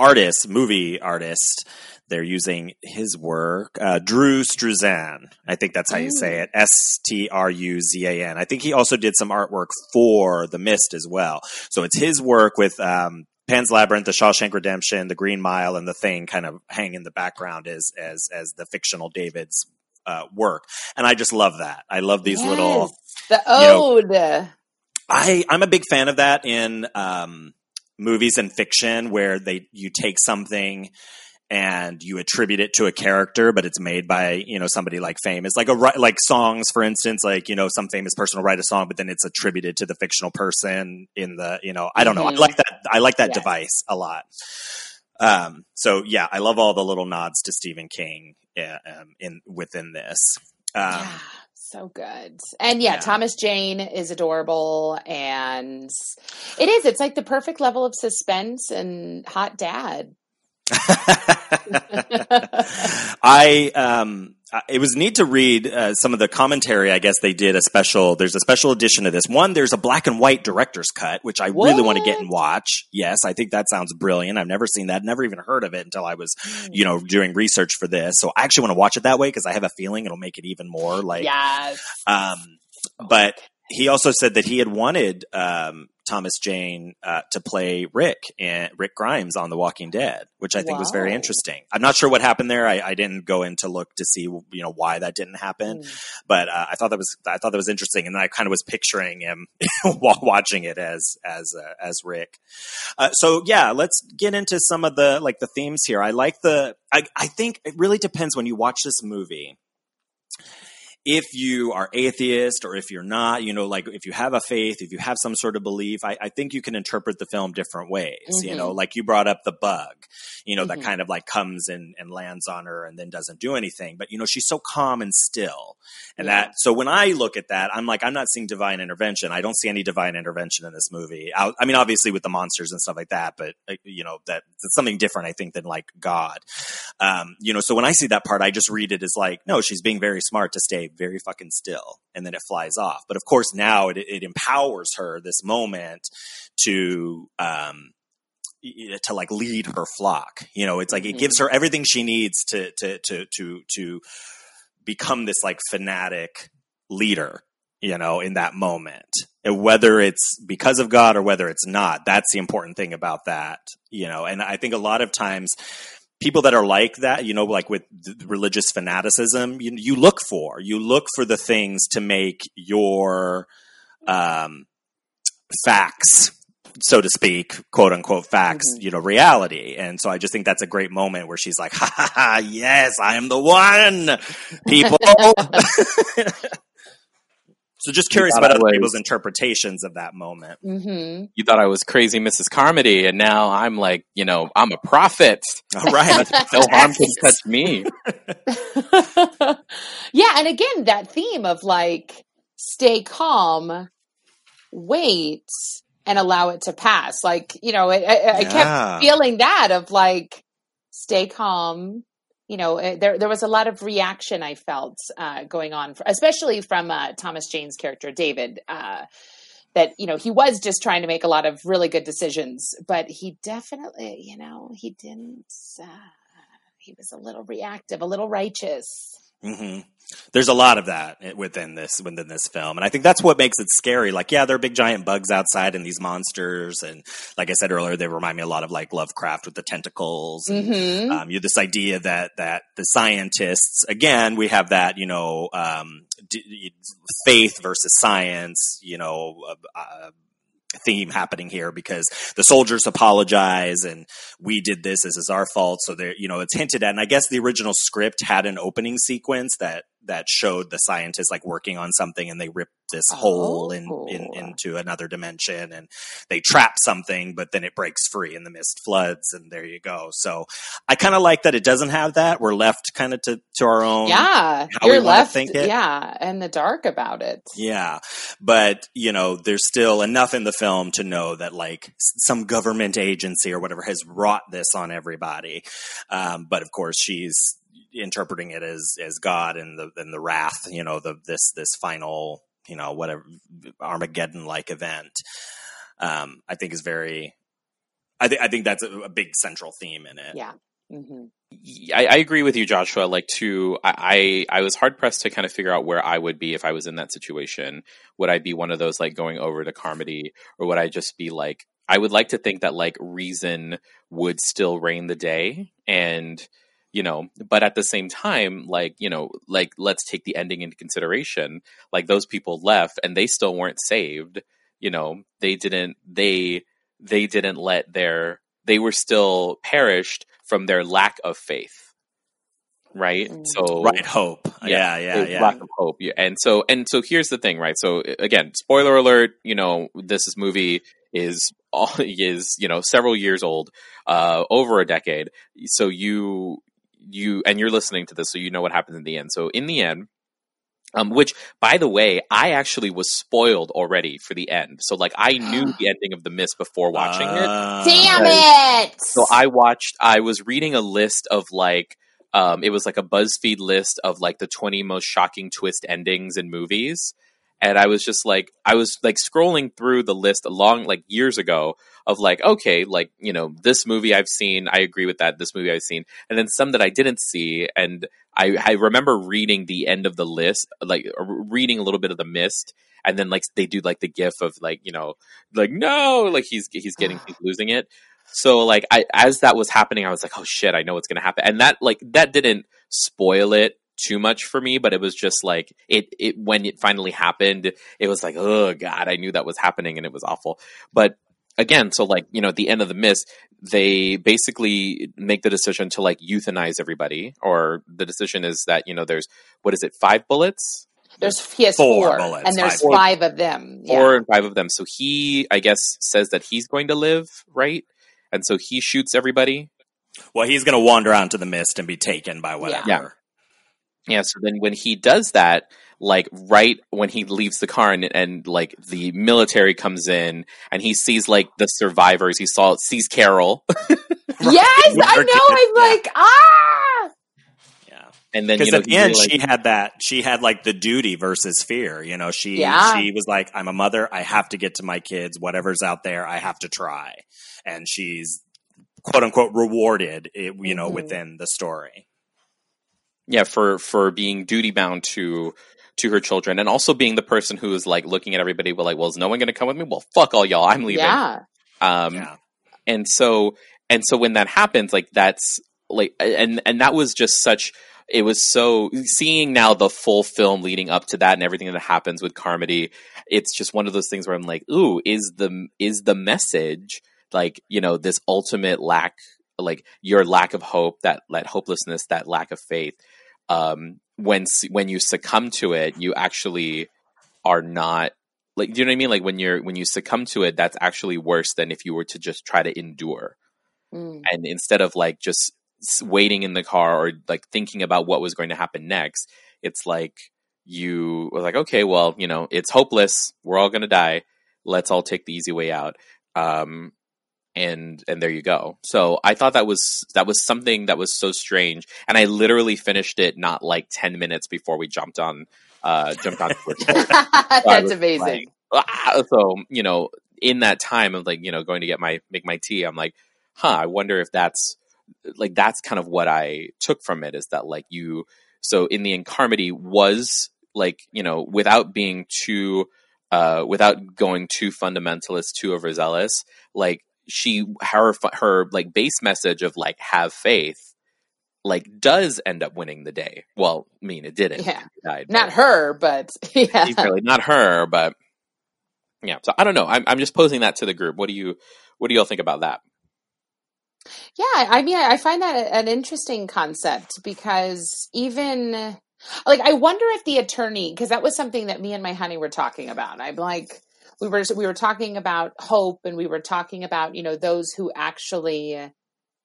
[SPEAKER 2] artist, movie artist, they're using his work. Uh, Drew Struzan. I think that's how you say it. S T R U Z A N. I think he also did some artwork for The Mist as well. So it's his work with um, Pan's Labyrinth, The Shawshank Redemption, The Green Mile, and The Thing kind of hang in the background as as as the fictional David's uh, work. And I just love that. I love these little
[SPEAKER 4] Yes, the
[SPEAKER 2] know. I I'm a big fan of that in um, movies and fiction where they you take something and you attribute it to a character, but it's made by you know somebody like famous, like a like songs, for instance, like you know some famous person will write a song, but then it's attributed to the fictional person in the you know I don't know. I
[SPEAKER 4] Mhm.
[SPEAKER 2] like that. I like that
[SPEAKER 4] Yes.
[SPEAKER 2] device a lot. Um, so yeah, I love all the little nods to Stephen King uh, um, in within this. Um,
[SPEAKER 4] yeah, so good. And yeah,
[SPEAKER 2] yeah.
[SPEAKER 4] Thomas Jane is adorable and it is. It's like the perfect level of suspense and hot dad.
[SPEAKER 2] I um it was neat to read uh, some of the commentary. I guess they did a special. There's a special edition of this. One, there's a black and white director's cut, which I really want to get and watch. Yes, I think that sounds brilliant. I've never seen that. Never even heard of it until I was, you know, doing research for this. So I actually want to watch it that way because I have a feeling it'll make it even more like.
[SPEAKER 4] yes.
[SPEAKER 2] Um, but he also said that he had wanted um, Thomas Jane uh, to play Rick and Rick Grimes on The Walking Dead, which I think was very interesting. I'm not sure what happened there. I, I didn't go in to look to see you know why that didn't happen,
[SPEAKER 4] Mm.
[SPEAKER 2] but uh, I thought that was I thought that was interesting, and I kind of was picturing him while watching it as as uh, as Rick. Uh, so yeah, let's get into some of the like the themes here. I like the I, I think it really depends when you watch this movie if you are atheist or if you're not, you know, like if you have a faith, if you have some sort of belief, I, I think you can interpret the film different ways. You
[SPEAKER 4] Mhm.
[SPEAKER 2] know, like you brought up the bug, you know,
[SPEAKER 4] Mhm.
[SPEAKER 2] that kind of like comes and, and lands on her and then doesn't do anything. But, you know, she's so calm and still. And
[SPEAKER 4] Yeah.
[SPEAKER 2] that, so when I look at that, I'm like, I'm not seeing divine intervention. I don't see any divine intervention in this movie. I, I mean, obviously with the monsters and stuff like that, but, uh, you know, that, that's something different, I think, than like God. Um, you know, so when I see that part, I just read it as like, no, she's being very smart to stay very fucking still, and then it flies off. But of course, now it, it empowers her this moment to um, to like lead her flock. You know, it's like it gives her everything she needs to to to to to become this like fanatic leader. You know, in that moment, and whether it's because of God or whether it's not, that's the important thing about that. You know, and I think a lot of times people that are like that, you know, like with religious fanaticism, you, you look for you look for the things to make your um, facts, so to speak, quote unquote facts,
[SPEAKER 4] Mhm.
[SPEAKER 2] you know, reality. And so I just think that's a great moment where she's like, "Ha ha ha! Yes, I am the one, people." so just curious about
[SPEAKER 3] I
[SPEAKER 2] other
[SPEAKER 3] was-
[SPEAKER 2] people's interpretations of that moment.
[SPEAKER 4] hmm
[SPEAKER 3] You thought I was crazy, Mrs. Carmody, and now I'm like, you know, I'm a prophet.
[SPEAKER 2] All right.
[SPEAKER 3] No harm can touch me.
[SPEAKER 4] yeah, and again, that theme of like stay calm, wait, and allow it to pass. Like you know, I, I, I
[SPEAKER 2] Yeah.
[SPEAKER 4] kept feeling that of like stay calm. You know, eh, there there was a lot of reaction I felt uh, going on, for, especially from uh, Thomas Jane's character David. Uh, that you know he was just trying to make a lot of really good decisions, but he definitely, you know, he didn't. Uh, he was a little reactive, a little righteous.
[SPEAKER 2] Hmm There's a lot of that within this within this film, and I think that's what makes it scary. Like, yeah, there are big giant bugs outside and these monsters, and like I said earlier, they remind me a lot of like Lovecraft with the tentacles. And,
[SPEAKER 4] Mm-hmm.
[SPEAKER 2] um, you this idea that that the scientists again we have that you know um, d- faith versus science you know uh, uh, theme happening here because the soldiers apologize and we did this this is our fault. So there you know it's hinted at. And i guess the original script had an opening sequence that that showed the scientists like working on something and they ripped this hole in, in
[SPEAKER 4] Oh.
[SPEAKER 2] into another dimension and they trap something but then it breaks free and the mist floods and there you go so i kind of like that it doesn't have that we're left kind of to to our own
[SPEAKER 4] yeah, you're left,
[SPEAKER 2] think it.
[SPEAKER 4] yeah, in the dark about it.
[SPEAKER 2] yeah, but you know, there's still enough in the film to know that like some government agency or whatever has wrought this on everybody. Um, but of course, she's interpreting it as as God and the and the wrath. You know, the this this final you know whatever Armageddon like event. Um, I think is very. I think I think that's a, a big central theme in it.
[SPEAKER 4] Yeah. hmm
[SPEAKER 3] I, I agree with you, Joshua. Like, to I, I I was hard pressed to kind of figure out where I would be if I was in that situation. Would I be one of those like going over to Carmody, or would I just be like? I would like to think that like reason would still reign the day, and you know, but at the same time, like you know, like let's take the ending into consideration. Like those people left, and they still weren't saved. You know, they didn't. They they didn't let their they were still perished from their lack of faith right
[SPEAKER 4] Mm.
[SPEAKER 3] so
[SPEAKER 2] Right, hope. Yeah, yeah,
[SPEAKER 3] there's
[SPEAKER 2] yeah.
[SPEAKER 3] lack of hope yeah. and so and so here's the thing right so again spoiler alert you know this is movie is all is you know several years old uh over a decade so you you and you're listening to this so you know what happens in the end so in the end um, which, by the way, I actually was spoiled already for the end. So, like, I knew the ending of The Mist before watching it.
[SPEAKER 2] Uh,
[SPEAKER 4] Damn it!
[SPEAKER 3] So I watched. I was reading a list of like. Um, it was like a BuzzFeed list of like the 20 most shocking twist endings in movies. And I was just like, I was like scrolling through the list a long like years ago of like, okay, like, you know, this movie I've seen, I agree with that. This movie I've seen. And then some that I didn't see. And I, I remember reading the end of the list, like uh, reading a little bit of the mist. And then like they do like the gif of like, you know, like, no, like he's, he's getting, he's losing it. So like I as that was happening, I was like, oh shit, I know what's gonna happen. And that like that didn't spoil it too much for me, but it was just like it it when it finally happened, it was like, oh god, I knew that was happening and it was awful. But again, so like, you know, at the end of the mist, they basically make the decision to like euthanize everybody, or the decision is that, you know, there's what is it, five bullets?
[SPEAKER 4] There's he has
[SPEAKER 2] Four
[SPEAKER 4] four,
[SPEAKER 2] bullets,
[SPEAKER 4] and there's
[SPEAKER 2] five.
[SPEAKER 4] five of them. Yeah.
[SPEAKER 3] four and five of them. So he, I guess, says that he's going to live, right? And so he shoots everybody.
[SPEAKER 2] Well, he's going to wander out into the mist and be taken by whatever.
[SPEAKER 3] Yeah. Yeah. So then when he does that, like right when he leaves the car and, and like the military comes in and he sees like the survivors, he saw sees Carol.
[SPEAKER 4] Yes, I know. I'm
[SPEAKER 2] kidding.
[SPEAKER 4] like, ah. Yeah.
[SPEAKER 3] And then
[SPEAKER 2] Because
[SPEAKER 3] you know
[SPEAKER 2] at the
[SPEAKER 3] he
[SPEAKER 2] end,
[SPEAKER 3] realized-
[SPEAKER 2] she had that. She had like the duty versus fear. You know, she
[SPEAKER 4] Yeah.
[SPEAKER 2] she was like, "I'm a mother. I have to get to my kids. Whatever's out there, I have to try." And she's quote unquote rewarded. You know,
[SPEAKER 4] Mhm.
[SPEAKER 2] within the story.
[SPEAKER 3] Yeah for for being duty bound to to her children and also being the person who is like looking at everybody well like well is no one going to come with me well fuck all y'all i'm leaving
[SPEAKER 4] Yeah.
[SPEAKER 3] um
[SPEAKER 2] yeah.
[SPEAKER 3] and so and so when that happens like that's like and and that was just such it was so seeing now the full film leading up to that and everything that happens with Carmody it's just one of those things where I'm like ooh is the is the message like you know this ultimate lack like your lack of hope that that hopelessness that lack of faith um when when you succumb to it you actually are not like do you know what I mean? Like when you're when you succumb to it that's actually worse than if you were to just try to endure.
[SPEAKER 4] Mm.
[SPEAKER 3] and instead of like just waiting in the car or like thinking about what was going to happen next it's like you were like okay well you know it's hopeless. We're all going to die. Let's all take the easy way out. Um and and there you go. So i thought that was that was something that was so strange and i literally finished it not like 10 minutes before we jumped on uh jumped on I
[SPEAKER 4] That's amazing.
[SPEAKER 3] ah, so you know in that time of like you know going to get my make my tea i'm like huh i wonder if that's like that's kind of what i took from it is that like you so in the incarmity was like you know without being too uh without going too fundamentalist too overzealous like she her her like base message of like have faith like does end up winning the day well i mean it didn't
[SPEAKER 4] Yeah.
[SPEAKER 3] Died,
[SPEAKER 4] Not
[SPEAKER 3] but-
[SPEAKER 4] her, but yeah.
[SPEAKER 3] necessarily not her, but yeah. So I don't know. I'm I'm just posing that to the group. What do you what do y'all think about that?
[SPEAKER 4] Yeah, I mean, I find that an interesting concept because even like I wonder if the attorney, because that was something that me and my honey were talking about. I'm like, we were we were talking about hope, and we were talking about you know those who actually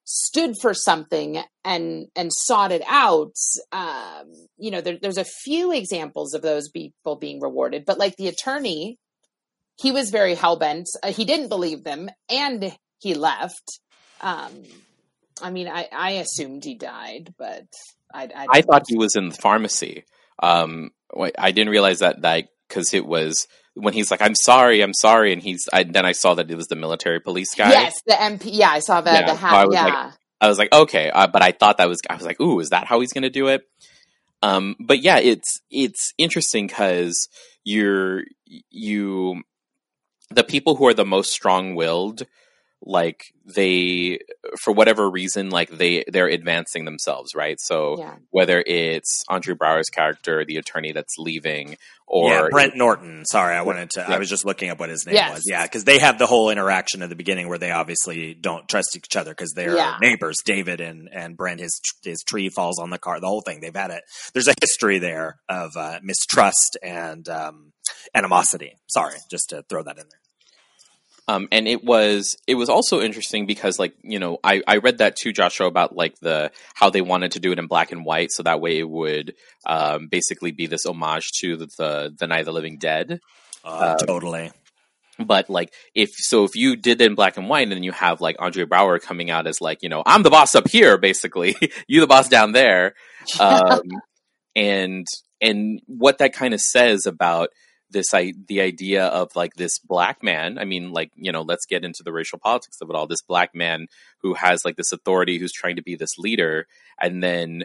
[SPEAKER 4] stood for something and and sought it out. Um, you know, there, there's a few examples of those people being rewarded, but like the attorney, he was very hell bent. Uh, he didn't believe them, and he left. Um, I mean, I, I assumed he died, but I I,
[SPEAKER 3] I thought he was in the pharmacy. Um, I didn't realize that that because it was when he's like, "I'm sorry, I'm sorry," and he's I, then I saw that it was the military police guy.
[SPEAKER 4] Yes, the MP. Yeah, I saw the
[SPEAKER 3] Yeah,
[SPEAKER 4] the
[SPEAKER 3] so I
[SPEAKER 4] hat.
[SPEAKER 3] was like,
[SPEAKER 4] yeah,
[SPEAKER 3] I was like, okay, uh, but I thought that was I was like, ooh, is that how he's going to do it? Um, but yeah, it's it's interesting because you're you the people who are the most strong willed, like they for whatever reason, like they they're advancing themselves, right? So
[SPEAKER 4] yeah.
[SPEAKER 3] whether it's Andre Braugher's character, the attorney that's leaving, or
[SPEAKER 2] yeah, Brent Norton. Sorry, I wanted to.
[SPEAKER 3] Yeah.
[SPEAKER 2] I was just looking up what his name
[SPEAKER 4] Yes.
[SPEAKER 2] was. Yeah, because they have the whole interaction at the beginning where they obviously don't trust each other because they're
[SPEAKER 4] Yeah.
[SPEAKER 2] neighbors. David and and Brent, his his tree falls on the car. The whole thing. They've had it. There's a history there of uh, mistrust and um, animosity. Sorry, just to throw that in there.
[SPEAKER 3] Um, and it was it was also interesting because like you know I, I read that too joshua about like the how they wanted to do it in black and white so that way it would um, basically be this homage to the the, the night of the living dead
[SPEAKER 2] Uh,
[SPEAKER 3] Um,
[SPEAKER 2] totally.
[SPEAKER 3] but like if so if you did it in black and white and then you have like Andre Braugher coming out as like you know i'm the boss up here basically you the boss down there um, and and what that kind of says about this I, the idea of like this black man i mean like you know let's get into the racial politics of it all this black man who has like this authority who's trying to be this leader and then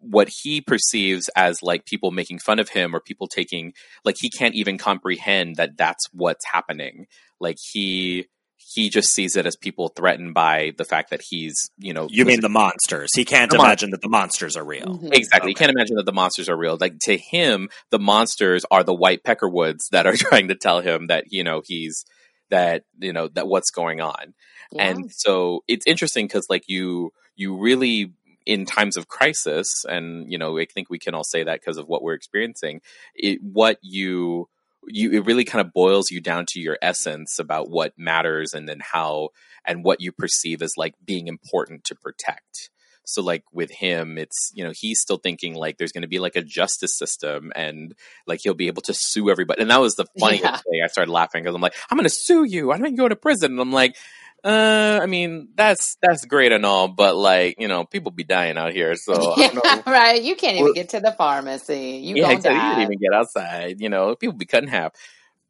[SPEAKER 3] what he perceives as like people making fun of him or people taking like he can't even comprehend that that's what's happening. Like he he just sees it as people threatened by the fact that he's you know
[SPEAKER 2] You mean the monsters? He can't
[SPEAKER 3] The mon-
[SPEAKER 2] imagine that the monsters are real.
[SPEAKER 4] Mhm.
[SPEAKER 3] Exactly. You
[SPEAKER 2] Okay.
[SPEAKER 3] can't imagine that the monsters are real. Like to him, the monsters are the white peckerwoods that are trying to tell him that you know he's that you know that what's going on.
[SPEAKER 4] Yeah.
[SPEAKER 3] And so it's interesting because like you you really in times of crisis, and you know I think we can all say that because of what we're experiencing. It, what you you it really kind of boils you down to your essence about what matters and then how and what you perceive as like being important to protect. So like with him it's you know he's still thinking like there's going to be like a justice system and like he'll be able to sue everybody. And that was the funniest
[SPEAKER 4] Yeah.
[SPEAKER 3] thing i started laughing because i'm like i'm going to sue you. I'm going to go to prison. And i'm like Uh, I mean, that's that's great and all, but like you know, people be dying out here, so I don't know.
[SPEAKER 4] yeah, right. You can't even
[SPEAKER 3] Well-
[SPEAKER 4] get to the pharmacy. You
[SPEAKER 3] yeah,
[SPEAKER 4] gonna
[SPEAKER 3] exactly. You
[SPEAKER 4] die.
[SPEAKER 3] didn't even get outside. You know, people be cut in half.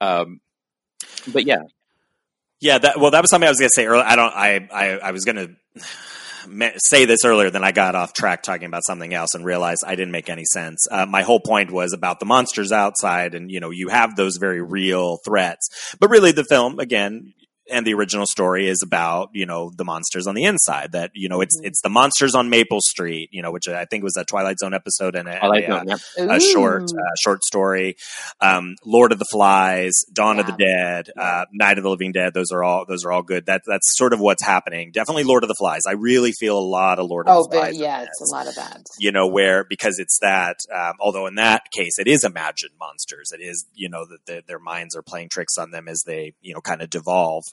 [SPEAKER 3] Um, but yeah,
[SPEAKER 2] Yeah, that well, that was something I was going to say earlier. I don't. I I, I was going to say this earlier, then I got off track talking about something else and realized I didn't make any sense. Uh, my whole point was about the monsters outside, and you know, you have those very real threats, but really, the film again. And the original story is about you know the monsters on the inside. That you know it's
[SPEAKER 4] Mhm.
[SPEAKER 2] it's the monsters on Maple Street. You know, which I think was a Twilight Zone episode and a,
[SPEAKER 3] I like
[SPEAKER 2] a,
[SPEAKER 3] that. Yeah.
[SPEAKER 2] a short uh, short story. Um, Lord of the Flies, Dawn of the Dead,
[SPEAKER 4] Yeah.
[SPEAKER 2] uh, Night of the Living Dead. Those are all those are all good. That that's sort of what's happening. Definitely Lord of the Flies. I really feel a lot of Lord of
[SPEAKER 4] Oh,
[SPEAKER 2] the
[SPEAKER 4] but
[SPEAKER 2] Flies. in
[SPEAKER 4] yeah,
[SPEAKER 2] this.
[SPEAKER 4] it's a lot of that.
[SPEAKER 2] You know where because it's that. Um, although in that case, it is imagined monsters. It is you know that their- their minds are playing tricks on them as they you know kind of devolve.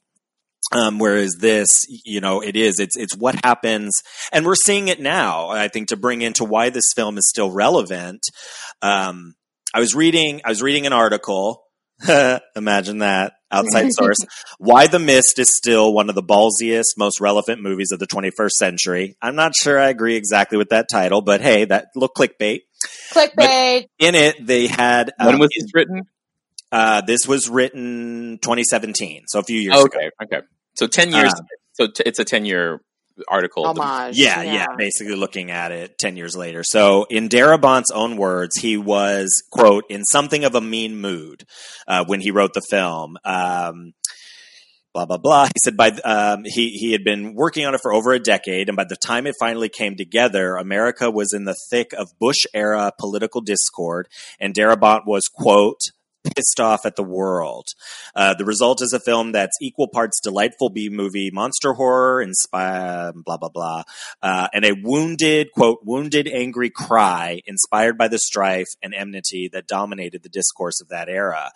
[SPEAKER 2] Um, whereas this, you know, it is, it's, it's what happens, and we're seeing it now, I think, to bring into why this film is still relevant. Um, I was reading, I was reading an article, imagine that, outside source, why The Mist is still one of the ballsiest, most relevant movies of the 21st century. I'm not sure I agree exactly with that title, but hey, that look clickbait.
[SPEAKER 4] Clickbait.
[SPEAKER 2] In it, they had,
[SPEAKER 3] When
[SPEAKER 2] um,
[SPEAKER 3] was this written?
[SPEAKER 2] uh, this was written 2017, so a few years ago.
[SPEAKER 3] okay, okay. So ten years.
[SPEAKER 2] Um,
[SPEAKER 3] so t- it's a ten year article.
[SPEAKER 4] Homage.
[SPEAKER 2] Yeah, yeah, basically looking at it 10 years later. So, in Darabont's own words, he was, quote, in something of a mean mood uh, when he wrote the film. Um, blah, blah, blah. He said by, um, he, he had been working on it for over a decade, and by the time it finally came together, America was in the thick of Bush era political discord, and Darabont was, quote, pissed off at the world. Uh, the result is a film that's equal parts delightful B movie, monster horror, inspired, blah, blah, blah, uh, and a wounded, quote, wounded, angry cry inspired by the strife and enmity that dominated the discourse of that era.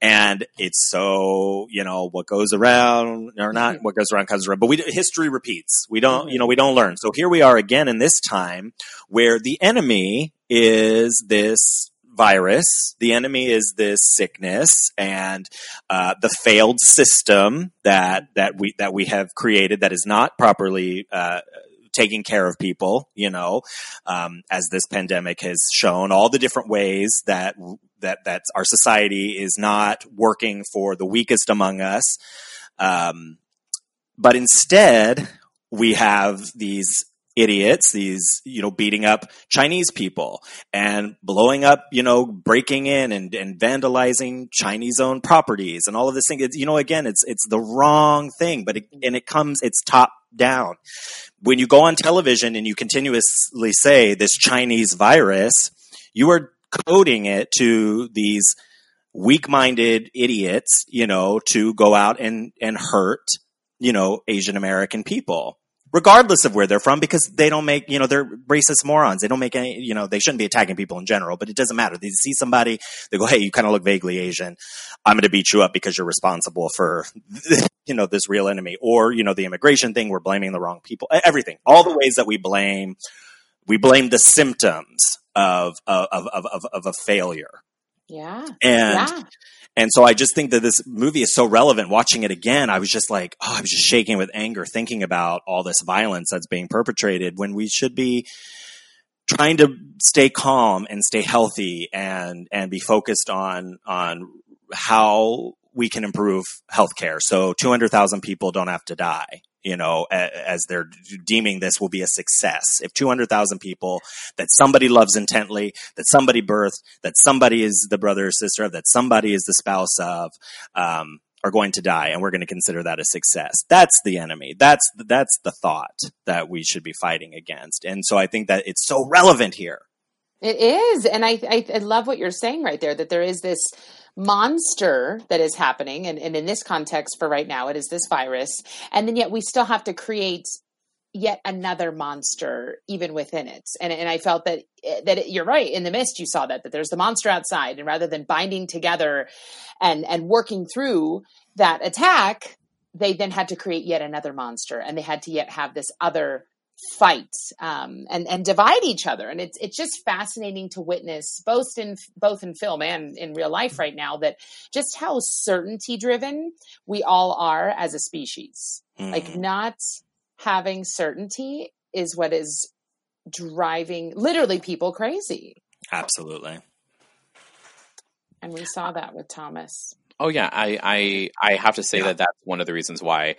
[SPEAKER 2] And it's so, you know, what goes around or not what goes around comes around, but we, history repeats. We don't, you know, we don't learn. So here we are again in this time where the enemy is this virus. The enemy is this sickness and uh, the failed system that that we that we have created that is not properly uh, taking care of people. You know, um, as this pandemic has shown, all the different ways that that that our society is not working for the weakest among us. Um, but instead, we have these idiots, these, you know, beating up Chinese people and blowing up, you know, breaking in and, and vandalizing Chinese owned properties and all of this thing. It's, you know, again, it's, it's the wrong thing, but it, and it comes, it's top down. When you go on television and you continuously say this Chinese virus, you are coding it to these weak minded idiots, you know, to go out and, and hurt, you know, Asian American people regardless of where they're from, because they don't make, you know, they're racist morons. They don't make any, you know, they shouldn't be attacking people in general, but it doesn't matter. They see somebody, they go, hey, you kind of look vaguely Asian. I'm going to beat you up because you're responsible for, you know, this real enemy. Or, you know, the immigration thing, we're blaming the wrong people. Everything. All the ways that we blame, we blame the symptoms of, of, of, of, of a failure.
[SPEAKER 4] Yeah.
[SPEAKER 2] And,
[SPEAKER 4] yeah.
[SPEAKER 2] And so I just think that this movie is so relevant. Watching it again, I was just like, oh, I was just shaking with anger thinking about all this violence that's being perpetrated when we should be trying to stay calm and stay healthy and and be focused on on how we can improve healthcare. So 200,000 people don't have to die, you know, as they're deeming this will be a success. If 200,000 people that somebody loves intently, that somebody birthed, that somebody is the brother or sister of, that somebody is the spouse of, um, are going to die, and we're going to consider that a success. That's the enemy. That's that's the thought that we should be fighting against. And so I think that it's so relevant here.
[SPEAKER 4] It is. And I, I, I love what you're saying right there that there is this monster that is happening. And, and in this context, for right now, it is this virus. And then yet we still have to create yet another monster even within it and and I felt that that it, you're right in the mist you saw that that there's the monster outside and rather than binding together and and working through that attack they then had to create yet another monster and they had to yet have this other fight um, and and divide each other and it's it's just fascinating to witness both in both in film and in real life right now that just how certainty driven we all are as a species
[SPEAKER 2] Mhm.
[SPEAKER 4] like not having certainty is what is driving literally people crazy
[SPEAKER 2] absolutely.
[SPEAKER 4] and we saw that with thomas
[SPEAKER 3] Oh yeah, I I I have to say
[SPEAKER 2] Yeah.
[SPEAKER 3] that that's one of the reasons why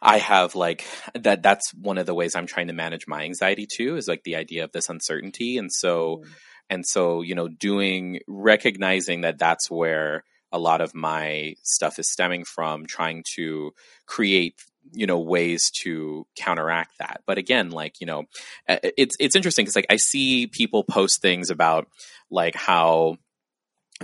[SPEAKER 3] I have like that. That's one of the ways I'm trying to manage my anxiety too. Is like the idea of this uncertainty, and so
[SPEAKER 4] Mm.
[SPEAKER 3] and so you know, doing recognizing that that's where a lot of my stuff is stemming from, trying to create you know ways to counteract that. But again, like you know, it's it's interesting because like I see people post things about like how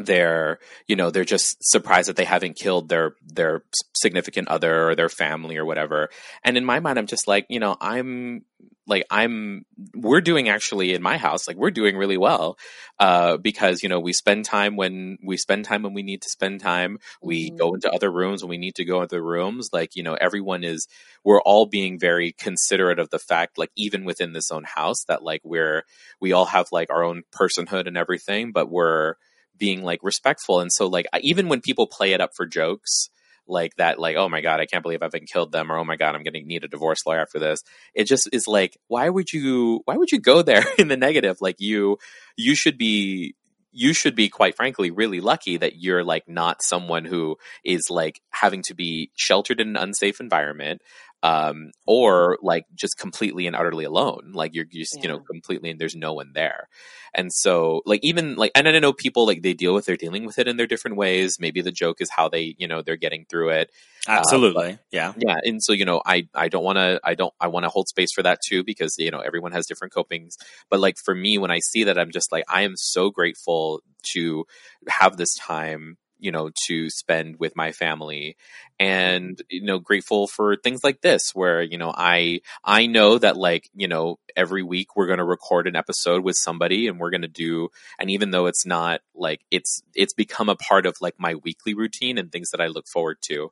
[SPEAKER 3] they're you know they're just surprised that they haven't killed their their significant other or their family or whatever. And in my mind i'm just like you know i'm like i'm we're doing actually in my house like we're doing really well uh because you know we spend time when we spend time when we need to spend time. We
[SPEAKER 4] Mhm.
[SPEAKER 3] go into other rooms when we need to go into rooms. Like you know everyone is we're all being very considerate of the fact like even within this own house that like we're we all have like our own personhood and everything but we're being like respectful. And so like even when people play it up for jokes like that like oh my god i can't believe i've been killed them or oh my god i'm gonna need a divorce lawyer after this it just is like why would you why would you go there in the negative? Like you you should be you should be quite frankly really lucky that you're like not someone who is like having to be sheltered in an unsafe environment um or like just completely and utterly alone. Like you're just you know completely and there's no one there. And so like even like and i know people like they deal with they're dealing with it in their different ways. Maybe the joke is how they you know they're getting through it.
[SPEAKER 2] Absolutely. yeah.
[SPEAKER 3] yeah and so you know i i don't want to i don't i want to hold space for that too because you know everyone has different copings. But like for me when i see that i'm just like i am so grateful to have this time you know to spend with my family and you know grateful for things like this where you know i i know that like you know every week we're going to record an episode with somebody and we're going to do and even though it's not like it's it's become a part of like my weekly routine and things that i look forward to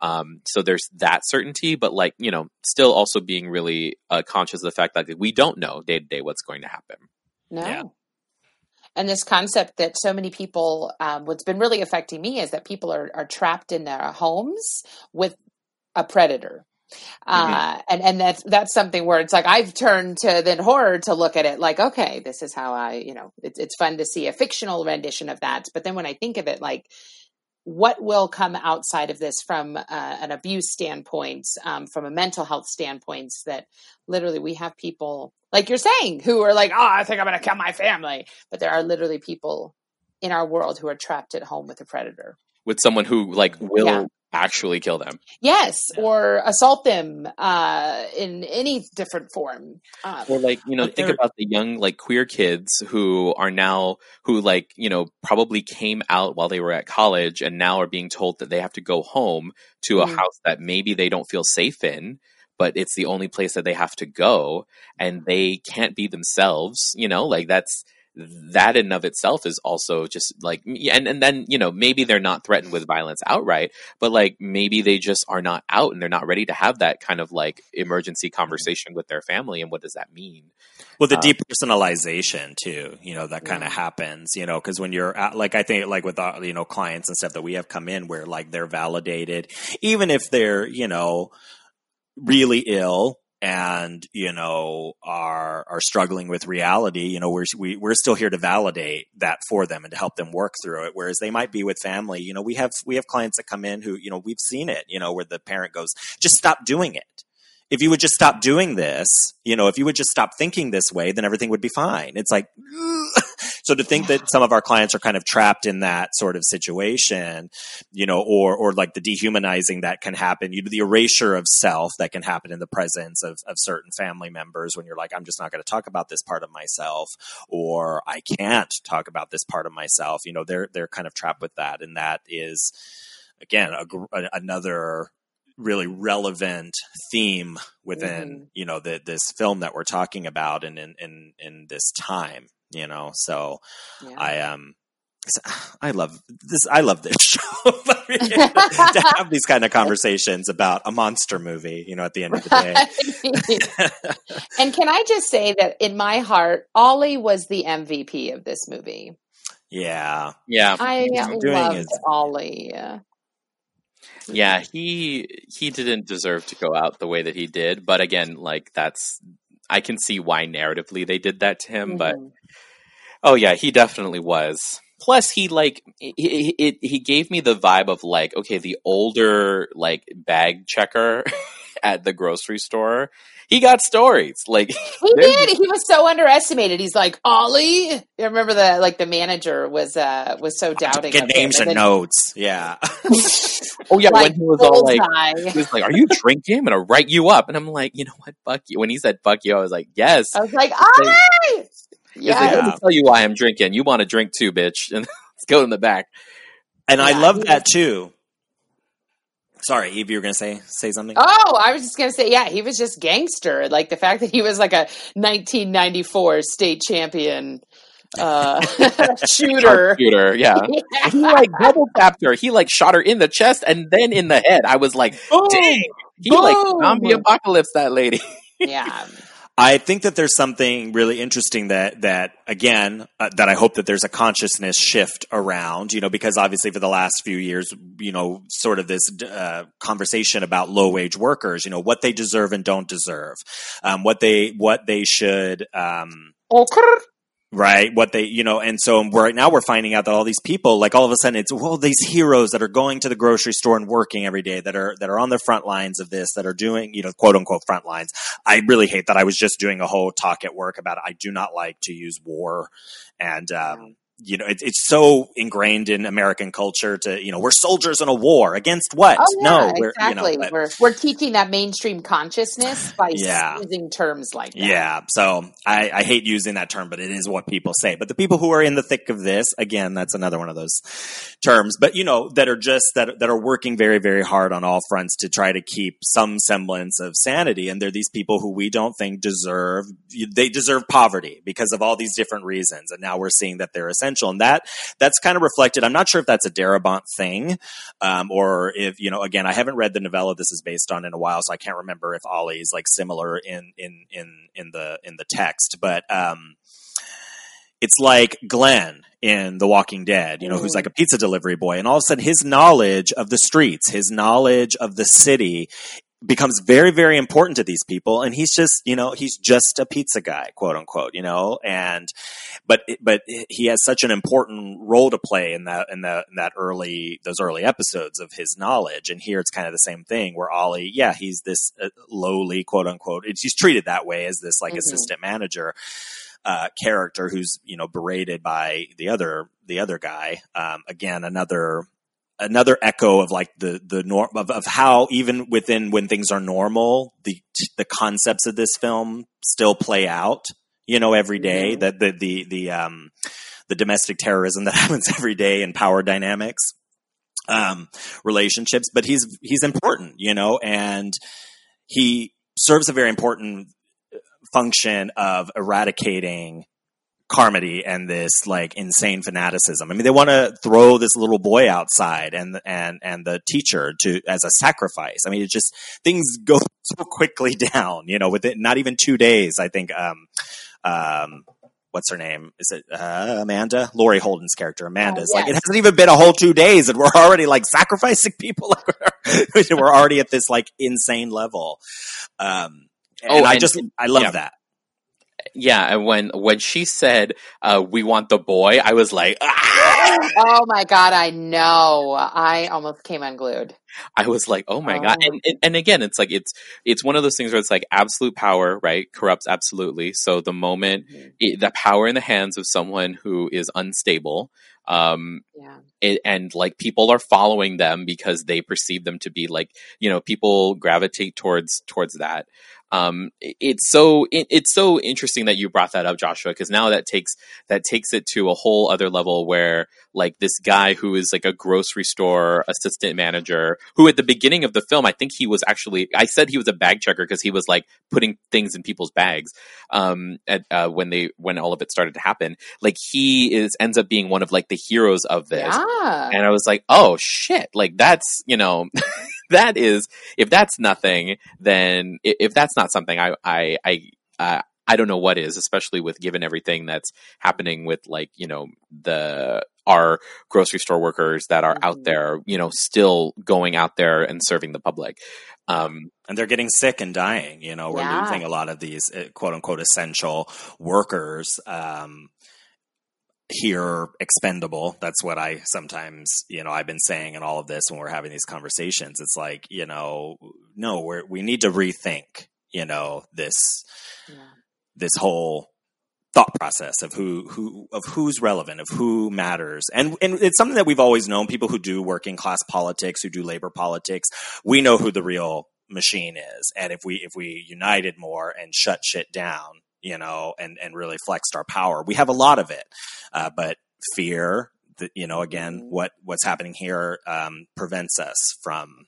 [SPEAKER 3] um, so there's that certainty, but like you know, still also being really uh, conscious of the fact that we don't know day to day what's going to happen.
[SPEAKER 4] No.
[SPEAKER 2] Yeah.
[SPEAKER 4] And this concept that so many people, um, what's been really affecting me is that people are, are trapped in their homes with a predator. Uh, and, and that's, that's something where it's like, I've turned to then horror to look at it like, okay, this is how I, you know, it's, it's fun to see a fictional rendition of that. But then when I think of it, like, what will come outside of this from uh, an abuse standpoint, um, from a mental health standpoint, that literally we have people like you're saying who are like, oh, I think I'm going to kill my family, but there are literally people in our world who are trapped at home with a predator.
[SPEAKER 3] With someone who like will
[SPEAKER 4] Yeah.
[SPEAKER 3] Actually kill them.
[SPEAKER 4] Yes, or assault them uh, in any different form. Uh,
[SPEAKER 3] Or like, you know, think about the young like queer kids who are now who like, you know, probably came out while they were at college and now are being told that they have to go home to a
[SPEAKER 4] Mm.
[SPEAKER 3] house that maybe they don't feel safe in, but it's the only place that they have to go and they can't be themselves, you know, like that's that in and of itself is also just like and and then you know maybe they're not threatened with violence outright but like maybe they just are not out and they're not ready to have that kind of like emergency conversation with their family and what does that mean
[SPEAKER 2] Well, the
[SPEAKER 3] Um,
[SPEAKER 2] depersonalization too, you know, that kind of
[SPEAKER 4] Yeah.
[SPEAKER 2] happens, you know, because when you're at, like, I think like with, uh, you know, clients and stuff that we have come in where like they're validated, even if they're, you know, really ill and, you know, are, are struggling with reality, you know, we're, we, we're still here to validate that for them and to help them work through it. Whereas they might be with family, you know, we have, we have clients that come in who, you know, we've seen it, you know, where the parent goes, just stop doing it if you would just stop doing this, you know, if you would just stop thinking this way, then everything would be fine. It's like, so to think that some of our clients are kind of trapped in that sort of situation, you know, or, or like the dehumanizing that can happen, you know, the erasure of self that can happen in the presence of, of certain family members when you're like, I'm just not going to talk about this part of myself, or I can't talk about this part of myself. You know, they're, they're kind of trapped with that. And that is, again, a, a- another really relevant theme within
[SPEAKER 4] Mhm.
[SPEAKER 2] you know the, this film that we're talking about and in, in in this time you know so
[SPEAKER 4] yeah.
[SPEAKER 2] i um I love this. I love this show. To have these kind of conversations about a monster movie, you know, at the end of the day.
[SPEAKER 4] and can I just say that in my heart, Ollie was the MVP of this movie.
[SPEAKER 2] yeah,
[SPEAKER 3] Yeah,
[SPEAKER 4] I
[SPEAKER 2] He's doing
[SPEAKER 4] loved
[SPEAKER 2] his-
[SPEAKER 4] Ollie.
[SPEAKER 3] yeah. He he didn't deserve to go out the way that he did, but again, like that's I can see why narratively they did that to him. But
[SPEAKER 4] Mhm.
[SPEAKER 3] Oh yeah, he definitely was. Plus, he like he, he, he gave me the vibe of like okay, the older like bag checker at the grocery store. He got stories like
[SPEAKER 4] He did. He was so underestimated. He's like Ollie. I remember the like the manager was uh was so doubting.
[SPEAKER 2] get names and
[SPEAKER 4] then,
[SPEAKER 2] notes. Yeah,
[SPEAKER 3] oh yeah,
[SPEAKER 4] like,
[SPEAKER 3] when he was all like
[SPEAKER 4] bullseye.
[SPEAKER 3] he was like, "Are you drinking? I'm gonna write you up." And I'm like, you know what, fuck you. When he said "fuck you," I was like, "Yes."
[SPEAKER 4] I was like Ollie.
[SPEAKER 3] Like,
[SPEAKER 4] Yeah.
[SPEAKER 3] Let me tell you why I'm drinking. You want to drink too, bitch? And let's go in the back.
[SPEAKER 2] and I love that too. Sorry, Eve, you were going to say say something.
[SPEAKER 4] Oh, I was just gonna say, yeah, he was just gangster. Like the fact that he was like a 1994 state champion uh, shooter.
[SPEAKER 3] Shooter, yeah. He like double tapped her. He like shot her in the chest and then in the head. I was like,
[SPEAKER 4] Boom!
[SPEAKER 3] dang. He like zombie apocalypse that lady.
[SPEAKER 4] Yeah,
[SPEAKER 2] I think that there's something really interesting that that again uh, that I hope that there's a consciousness shift around, you know, because obviously for the last few years, you know, sort of this uh, conversation about low wage workers, you know, what they deserve and don't deserve, um, what they what they should. Um,
[SPEAKER 4] okay.
[SPEAKER 2] Right what they you know and so right now we're finding out that all these people like all of a sudden it's well these heroes that are going to the grocery store and working every day that are that are on the front lines of this that are doing you know quote unquote front lines i really hate that i was just doing a whole talk at work about it. i do not like to use war and um you know, it, it's so ingrained in American culture to, you know, we're soldiers in a war against what?
[SPEAKER 4] Oh, yeah,
[SPEAKER 2] no, we're,
[SPEAKER 4] exactly.
[SPEAKER 2] you know, but-
[SPEAKER 4] we're we're teaching that mainstream consciousness by
[SPEAKER 2] Yeah.
[SPEAKER 4] using terms like that.
[SPEAKER 2] Yeah, so I, I hate using that term, but it is what people say. But the people who are in the thick of this, again, that's another one of those terms. But you know, that are just that that are working very, very hard on all fronts to try to keep some semblance of sanity. And they're these people who we don't think deserve they deserve poverty because of all these different reasons. And now we're seeing that they're essential, and that that's kind of reflected. I'm not sure if that's a Darabont thing, um, or if you know, again, I haven't read the novella this is based on in a while, so I can't remember if Ollie is like similar in in in in the in the text, but um, it's like Glenn in The Walking Dead, you know, who's
[SPEAKER 4] Mhm.
[SPEAKER 2] like a pizza delivery boy, and all of a sudden his knowledge of the streets, his knowledge of the city becomes very very important to these people. And he's just you know he's just a pizza guy quote unquote you know? And but but he has such an important role to play in that in that in that early those early episodes of his knowledge. And here it's kind of the same thing where Ollie yeah he's this uh, lowly quote unquote it's, he's treated that way as this like
[SPEAKER 4] Mhm.
[SPEAKER 2] assistant manager uh, character who's you know berated by the other the other guy. Um, again another another echo of like the the norm of, of how even within when things are normal the the concepts of this film still play out you know every day. That the the the um the domestic terrorism that happens every day and power dynamics um relationships. But he's he's important you know and he serves a very important function of eradicating Carmody and this like insane fanaticism. I mean, they want to throw this little boy outside and and and the teacher to as a sacrifice. I mean, it just things go so quickly down. You know, within not even two days. I think. Um, um, what's her name? Is it uh, Amanda? Laurie Holden's character, Amanda.
[SPEAKER 4] Oh,
[SPEAKER 2] is like it hasn't even been a whole two days, and we're already like sacrificing people. Like we're, we're already at this like insane level. Um, and
[SPEAKER 3] Oh,
[SPEAKER 2] I just I love
[SPEAKER 3] yeah.
[SPEAKER 2] that.
[SPEAKER 3] Yeah, and when when she said, uh, "We want the boy," I was like, ah!
[SPEAKER 4] Oh my god, I know. I almost came unglued.
[SPEAKER 3] I was like, "Oh my god!"
[SPEAKER 4] Oh.
[SPEAKER 3] And, and and again, it's like it's it's one of those things where it's like absolute power, right? Corrupts absolutely. So the moment
[SPEAKER 4] Mhm.
[SPEAKER 3] it, the power in the hands of someone who is unstable, um,
[SPEAKER 4] Yeah.
[SPEAKER 3] it, and like people are following them because they perceive them to be like you know people gravitate towards towards that um, it's so it, it's so interesting that you brought that up, Joshua, because now that takes that takes it to a whole other level where like this guy who is like a grocery store assistant manager who at the beginning of the film I think he was actually I said he was a bag checker because he was like putting things in people's bags um at, uh, when they when all of it started to happen. Like he is ends up being one of like the heroes of this.
[SPEAKER 4] Yeah.
[SPEAKER 3] and I was like, oh shit, like that's you know, that is if that's nothing, then if that's not something, I I I uh, I don't know what is, especially with given everything that's happening with like you know the our grocery store workers that are out
[SPEAKER 4] Mhm.
[SPEAKER 3] there, you know, still going out there and serving the public. Um,
[SPEAKER 2] and they're getting sick and dying. You know, we're
[SPEAKER 4] Yeah.
[SPEAKER 2] losing a lot of these uh, quote unquote essential workers. Um, here expendable. That's what i sometimes you know i've been saying in all of this when we're having these conversations. It's like you know no we're we need to rethink you know this
[SPEAKER 4] Yeah.
[SPEAKER 2] this whole thought process of who who of who's relevant of who matters. And and it's something that we've always known. People who do working class politics who do labor politics we know who the real machine is. And if we if we united more and shut shit down you know and and really flexed our power. We have a lot of it uh, but fear that you know again
[SPEAKER 4] Mhm.
[SPEAKER 2] what what's happening here um, prevents us from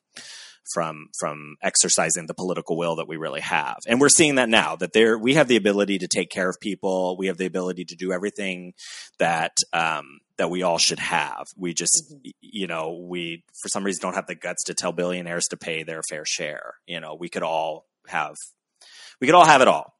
[SPEAKER 2] from from exercising the political will that we really have. And we're seeing that now that there we have the ability to take care of people. We have the ability to do everything that um that we all should have. We just
[SPEAKER 4] Mhm.
[SPEAKER 2] you know we for some reason don't have the guts to tell billionaires to pay their fair share. You know we could all have we could all have it all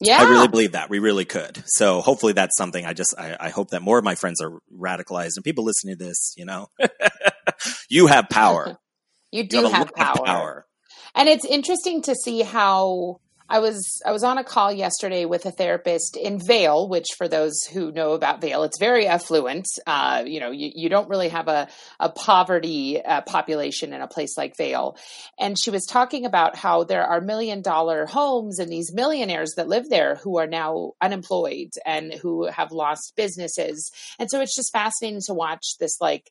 [SPEAKER 4] Yeah.
[SPEAKER 2] I really believe that we really could. So hopefully that's something I just I, I hope that more of my friends are radicalized and people listening to this, you know, you have power.
[SPEAKER 4] you
[SPEAKER 2] You
[SPEAKER 4] do
[SPEAKER 2] have
[SPEAKER 4] have
[SPEAKER 2] lot of
[SPEAKER 4] power. And it's interesting to see how I was I was on a call yesterday with a therapist in Vail, which for those who know about Vail, it's very affluent. Uh, you know, you, you don't really have a, a poverty uh, population in a place like Vail. And she was talking about how there are million dollar homes and these millionaires that live there who are now unemployed and who have lost businesses. And so it's just fascinating to watch this like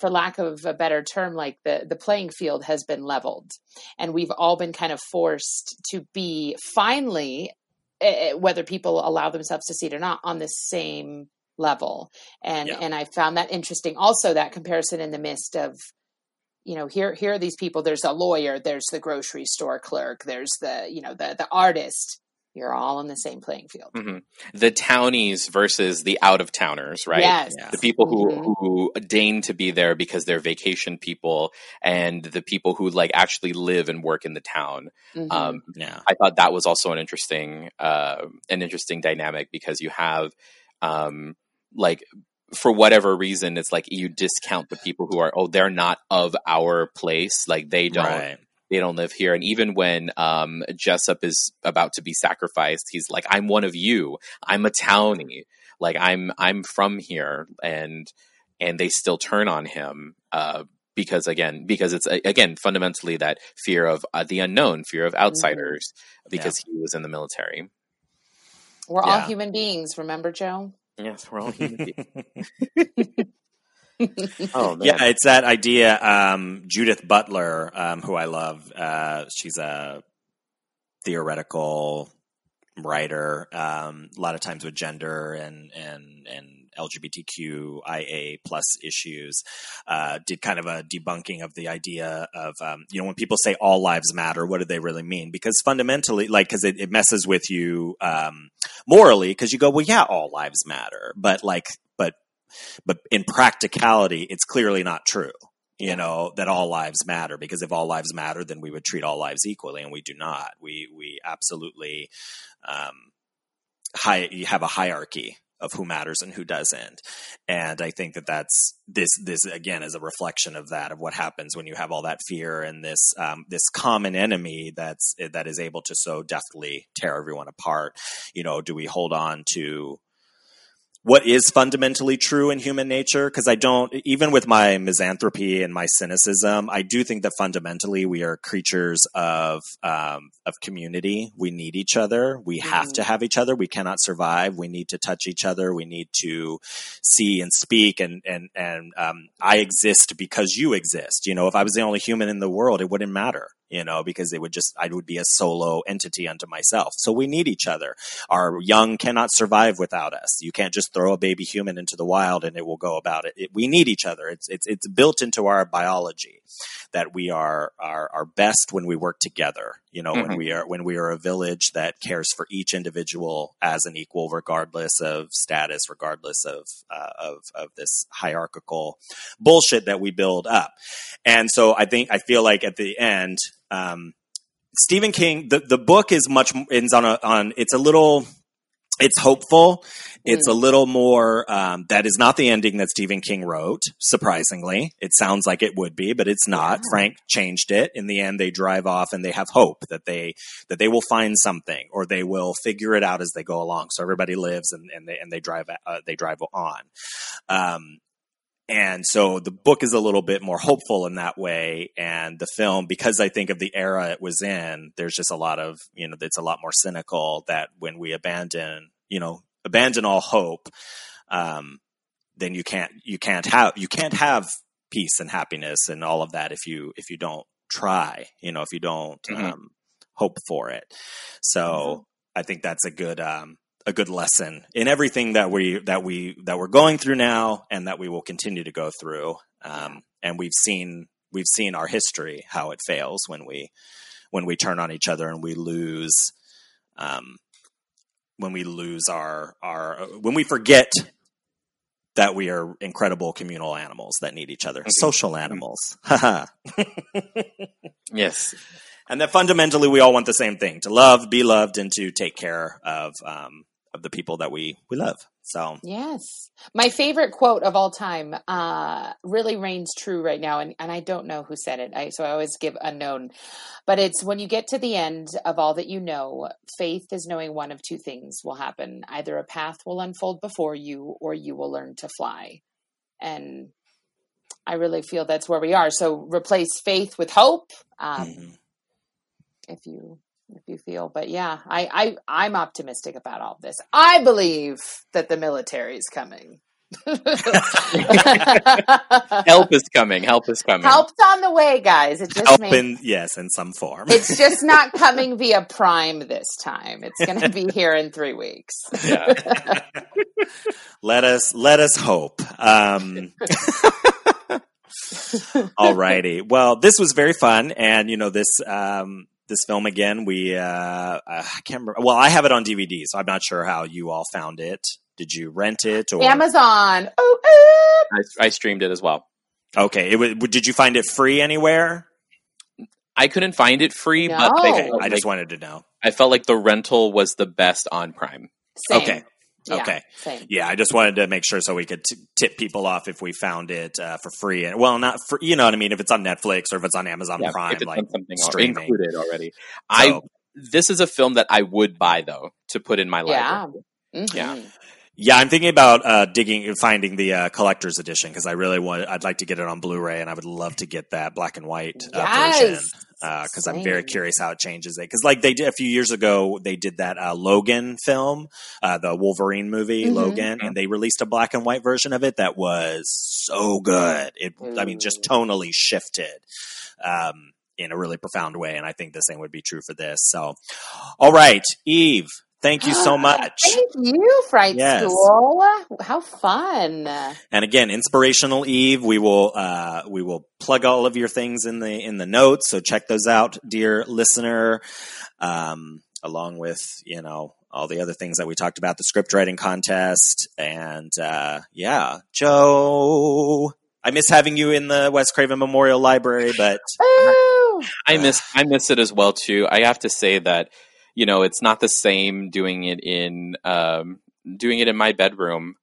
[SPEAKER 4] for lack of a better term, like the, the playing field has been leveled. And we've all been kind of forced to be finally, eh, whether people allow themselves to see it or not, on the same level. And
[SPEAKER 2] Yeah.
[SPEAKER 4] and I found that interesting. Also, that comparison in the midst of, you know, here here are these people. There's a lawyer. There's the grocery store clerk. There's the you know the the artist. You're all on the same playing field.
[SPEAKER 3] mhm. The townies versus the out of towners, right?
[SPEAKER 4] Yes.
[SPEAKER 2] Yeah.
[SPEAKER 3] the people who
[SPEAKER 4] Mhm.
[SPEAKER 3] who deign to be there because they're vacation people and the people who like actually live and work in the town
[SPEAKER 4] Mhm.
[SPEAKER 3] um
[SPEAKER 2] Yeah.
[SPEAKER 3] i thought that was also an interesting uh an interesting dynamic because you have um like for whatever reason it's like you discount the people who are oh they're not of our place like they don't
[SPEAKER 2] Right.
[SPEAKER 3] They don't live here. And even when um, Jessup is about to be sacrificed, he's like, "I'm one of you. I'm a townie. Like I'm I'm from here." And and they still turn on him uh, because again because it's again fundamentally that fear of uh, the unknown, fear of outsiders, because he was in the military.
[SPEAKER 4] We're all human beings. Remember, Joe?
[SPEAKER 3] Yes, we're all human beings. oh man,
[SPEAKER 2] Yeah, it's that idea. Um, Judith Butler, um, who I love, uh, she's a theoretical writer. Um, a lot of times with gender and and and LGBTQIA plus issues, uh, did kind of a debunking of the idea of um, you know when people say all lives matter, what do they really mean? Because fundamentally, like, because it, it messes with you um, morally, because you go, well, yeah, all lives matter, but like, but in practicality, it's clearly not true. You know that all lives matter because if all lives matter, then we would treat all lives equally, and we do not. We we absolutely um, high. You have a hierarchy of who matters and who doesn't, and I think that that's this this again is a reflection of that of what happens when you have all that fear and this um, this common enemy that's that is able to so deftly tear everyone apart. You know, do we hold on to what is fundamentally true in human nature because i don't even with my misanthropy and my cynicism i do think that fundamentally we are creatures of um, of community. We need each other. We have
[SPEAKER 4] Mhm.
[SPEAKER 2] to have each other. We cannot survive. We need to touch each other. We need to see and speak and and and um, i exist because you exist. You know if i was the only human in the world it wouldn't matter you know, because it would just, I would be a solo entity unto myself. So we need each other. Our young cannot survive without us. You can't just throw a baby human into the wild and it will go about it. it we need each other. It's, it's, it's built into our biology that we are, are, are best when we work together. You know,
[SPEAKER 3] Mhm.
[SPEAKER 2] when we are, when we are a village that cares for each individual as an equal, regardless of status, regardless of, uh, of, of this hierarchical bullshit that we build up. And so I think, I feel like at the end, um, Stephen King, the, the book is much ends on a on it's a little it's hopeful. It's a little more um, that is not the ending that Stephen King wrote, surprisingly. It sounds like it would be, but it's not.
[SPEAKER 4] Yeah.
[SPEAKER 2] Frank changed it. In the end they drive off and they have hope that they that they will find something or they will figure it out as they go along. So everybody lives and, and they and they drive uh, they drive on. Um, and so the book is a little bit more hopeful in that way. And the film, because I think of the era it was in, there's just a lot of, you know, it's a lot more cynical that when we abandon, you know, abandon all hope, um, then you can't, you can't have, you can't have peace and happiness and all of that if you, if you don't try, you know, if you don't,
[SPEAKER 3] Mhm.
[SPEAKER 2] um, hope for it. So I think that's a good, um, a good lesson in everything that we that we that we're going through now and that we will continue to go through um, and we've seen we've seen our history how it fails when we when we turn on each other and we lose um, when we lose our our when we forget that we are incredible communal animals that need each other
[SPEAKER 3] Mhm.
[SPEAKER 2] social animals Haha.
[SPEAKER 3] Yes.
[SPEAKER 2] and that fundamentally we all want the same thing to love be loved and to take care of um, of the people that we we love so
[SPEAKER 4] Yes. My favorite quote of all time uh, really reigns true right now. And, and I don't know who said it. I, so I always give unknown. But it's when you get to the end of all that you know, faith is knowing one of two things will happen. Either a path will unfold before you or you will learn to fly. And I really feel that's where we are. So replace faith with hope. Um,
[SPEAKER 2] mhm.
[SPEAKER 4] if you if you feel but yeah I, I i'm optimistic about all this. I believe that the military is coming.
[SPEAKER 3] Help is coming. Help is coming.
[SPEAKER 4] help's on the way guys. It just
[SPEAKER 2] help in yes in some form.
[SPEAKER 4] It's just not coming via prime this time. It's going to be here in three weeks.
[SPEAKER 3] Yeah.
[SPEAKER 2] let us let us hope. Um alrighty well this was very fun and you know this um this film again we uh i can't remember well i have it on dvd so i'm not sure how you all found it did you rent it or
[SPEAKER 4] amazon oh, oh.
[SPEAKER 3] I, I streamed it as well.
[SPEAKER 2] okay it was, did you find it free anywhere
[SPEAKER 3] I couldn't find it free, but I,
[SPEAKER 4] No.
[SPEAKER 3] felt
[SPEAKER 2] i just
[SPEAKER 3] like,
[SPEAKER 2] wanted to know
[SPEAKER 3] I felt like the rental was the best on Prime.
[SPEAKER 4] same.
[SPEAKER 2] Okay.
[SPEAKER 4] Yeah,
[SPEAKER 2] Okay.
[SPEAKER 4] same
[SPEAKER 2] yeah i just wanted to make sure so we could t- tip people off if we found it uh, for free and well not for you know what i mean if it's on netflix or if it's on amazon
[SPEAKER 3] Yeah,
[SPEAKER 2] prime
[SPEAKER 3] if it's
[SPEAKER 2] like
[SPEAKER 3] on something
[SPEAKER 2] streaming.
[SPEAKER 3] included already. I this is a film that I would buy though to put in my
[SPEAKER 4] Yeah.
[SPEAKER 3] library.
[SPEAKER 4] Mhm.
[SPEAKER 3] Yeah.
[SPEAKER 2] Yeah, I'm thinking about uh, digging, and finding the uh, collector's edition because I really want. I'd like to get it on Blu-ray, and I would love to get that black and white uh, version
[SPEAKER 4] yes
[SPEAKER 2] because I'm very curious how it changes it. Because like they did a few years ago, they did that uh, Logan film, uh, the Wolverine movie
[SPEAKER 4] Mhm.
[SPEAKER 2] Logan, and they released a black and white version of it that was so good. It, I mean, just tonally shifted. Um, in a really profound way, and I think the same would be true for this. So, all right, Eve, thank you so much.
[SPEAKER 4] Thank you, Fright
[SPEAKER 2] Yes.
[SPEAKER 4] School. How fun.
[SPEAKER 2] And again, inspirational Eve. We will uh, we will plug all of your things in the in the notes. So check those out, dear listener. Um, along with you know all the other things that we talked about, the script writing contest, and uh, yeah, Joe. I miss having you in the Wes Craven Memorial Library, but
[SPEAKER 4] Ooh.
[SPEAKER 3] I miss I miss it as well too. I have to say that you know it's not the same doing it in um, doing it in my bedroom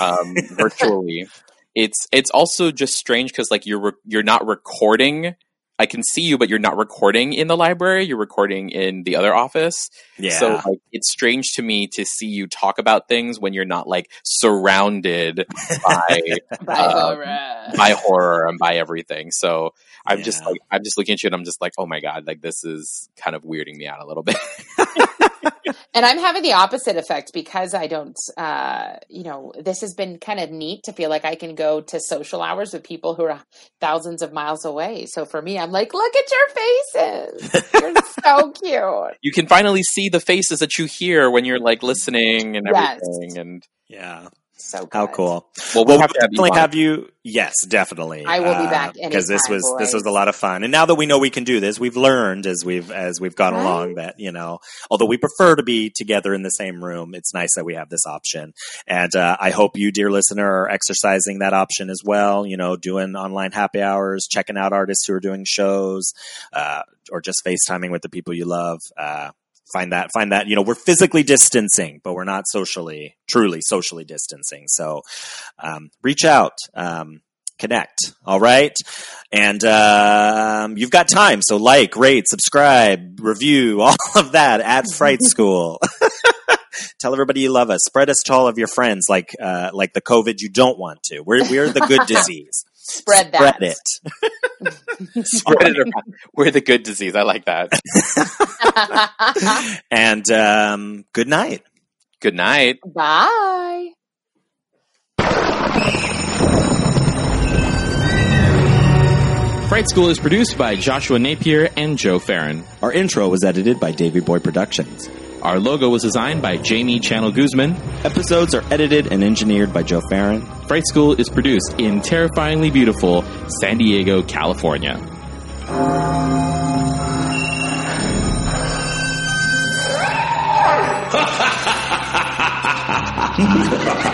[SPEAKER 3] um, virtually. It's it's also just strange because like you're re- you're not recording. I can see you, but you're not recording in the library. You're recording in the other office.
[SPEAKER 2] yeah,
[SPEAKER 3] So like, it's strange to me to see you talk about things when you're not like surrounded by
[SPEAKER 4] Bye,
[SPEAKER 3] uh,
[SPEAKER 4] Laura.
[SPEAKER 3] by horror and by everything. So I'm just like I'm just looking at you and I'm just like, oh my god, like this is kind of weirding me out a little bit.
[SPEAKER 4] and I'm having the opposite effect because I don't, uh, you know, this has been kind of neat to feel like I can go to social hours with people who are thousands of miles away. So for me, I'm like, look at your faces. You're so cute.
[SPEAKER 3] You can finally see the faces that you hear when you're like listening and
[SPEAKER 4] Yes.
[SPEAKER 3] everything. And
[SPEAKER 2] Yeah.
[SPEAKER 4] So good.
[SPEAKER 2] How cool.
[SPEAKER 3] well,
[SPEAKER 2] Well,
[SPEAKER 3] we'll have to have you.
[SPEAKER 2] definitely
[SPEAKER 3] on.
[SPEAKER 2] have you. Yes, definitely.
[SPEAKER 4] I will be back
[SPEAKER 2] because this
[SPEAKER 4] anytime,
[SPEAKER 2] was this was a lot of fun. And now that we know we can do this, we've learned as we've as we've gone
[SPEAKER 4] Right.
[SPEAKER 2] along that you know, although we prefer to be together in the same room, it's nice that we have this option. And uh, I hope you, dear listener, are exercising that option as well. You know, doing online happy hours, checking out artists who are doing shows, uh, or just FaceTiming with the people you love. Find that find that you know we're physically distancing but we're not socially truly socially distancing. So um, reach out um, connect all right? And um, you've got time so like rate subscribe review all of that at fright school. Tell everybody you love us. Spread us to all of your friends like uh, like the covid you don't want to. We're, we're the good disease
[SPEAKER 4] Spread that.
[SPEAKER 2] spread it
[SPEAKER 3] Spread it around. We're the good disease. I like that.
[SPEAKER 2] and um, good night
[SPEAKER 3] Good night.
[SPEAKER 4] Bye.
[SPEAKER 5] Fright School is produced by Joshua Napier and Joe Farron.
[SPEAKER 2] our intro was edited by davy boy productions
[SPEAKER 5] Our logo was designed by Jamie Channel Guzman.
[SPEAKER 2] Episodes are edited and engineered by Joe Farron.
[SPEAKER 5] Fright School is produced in terrifyingly beautiful San Diego, California.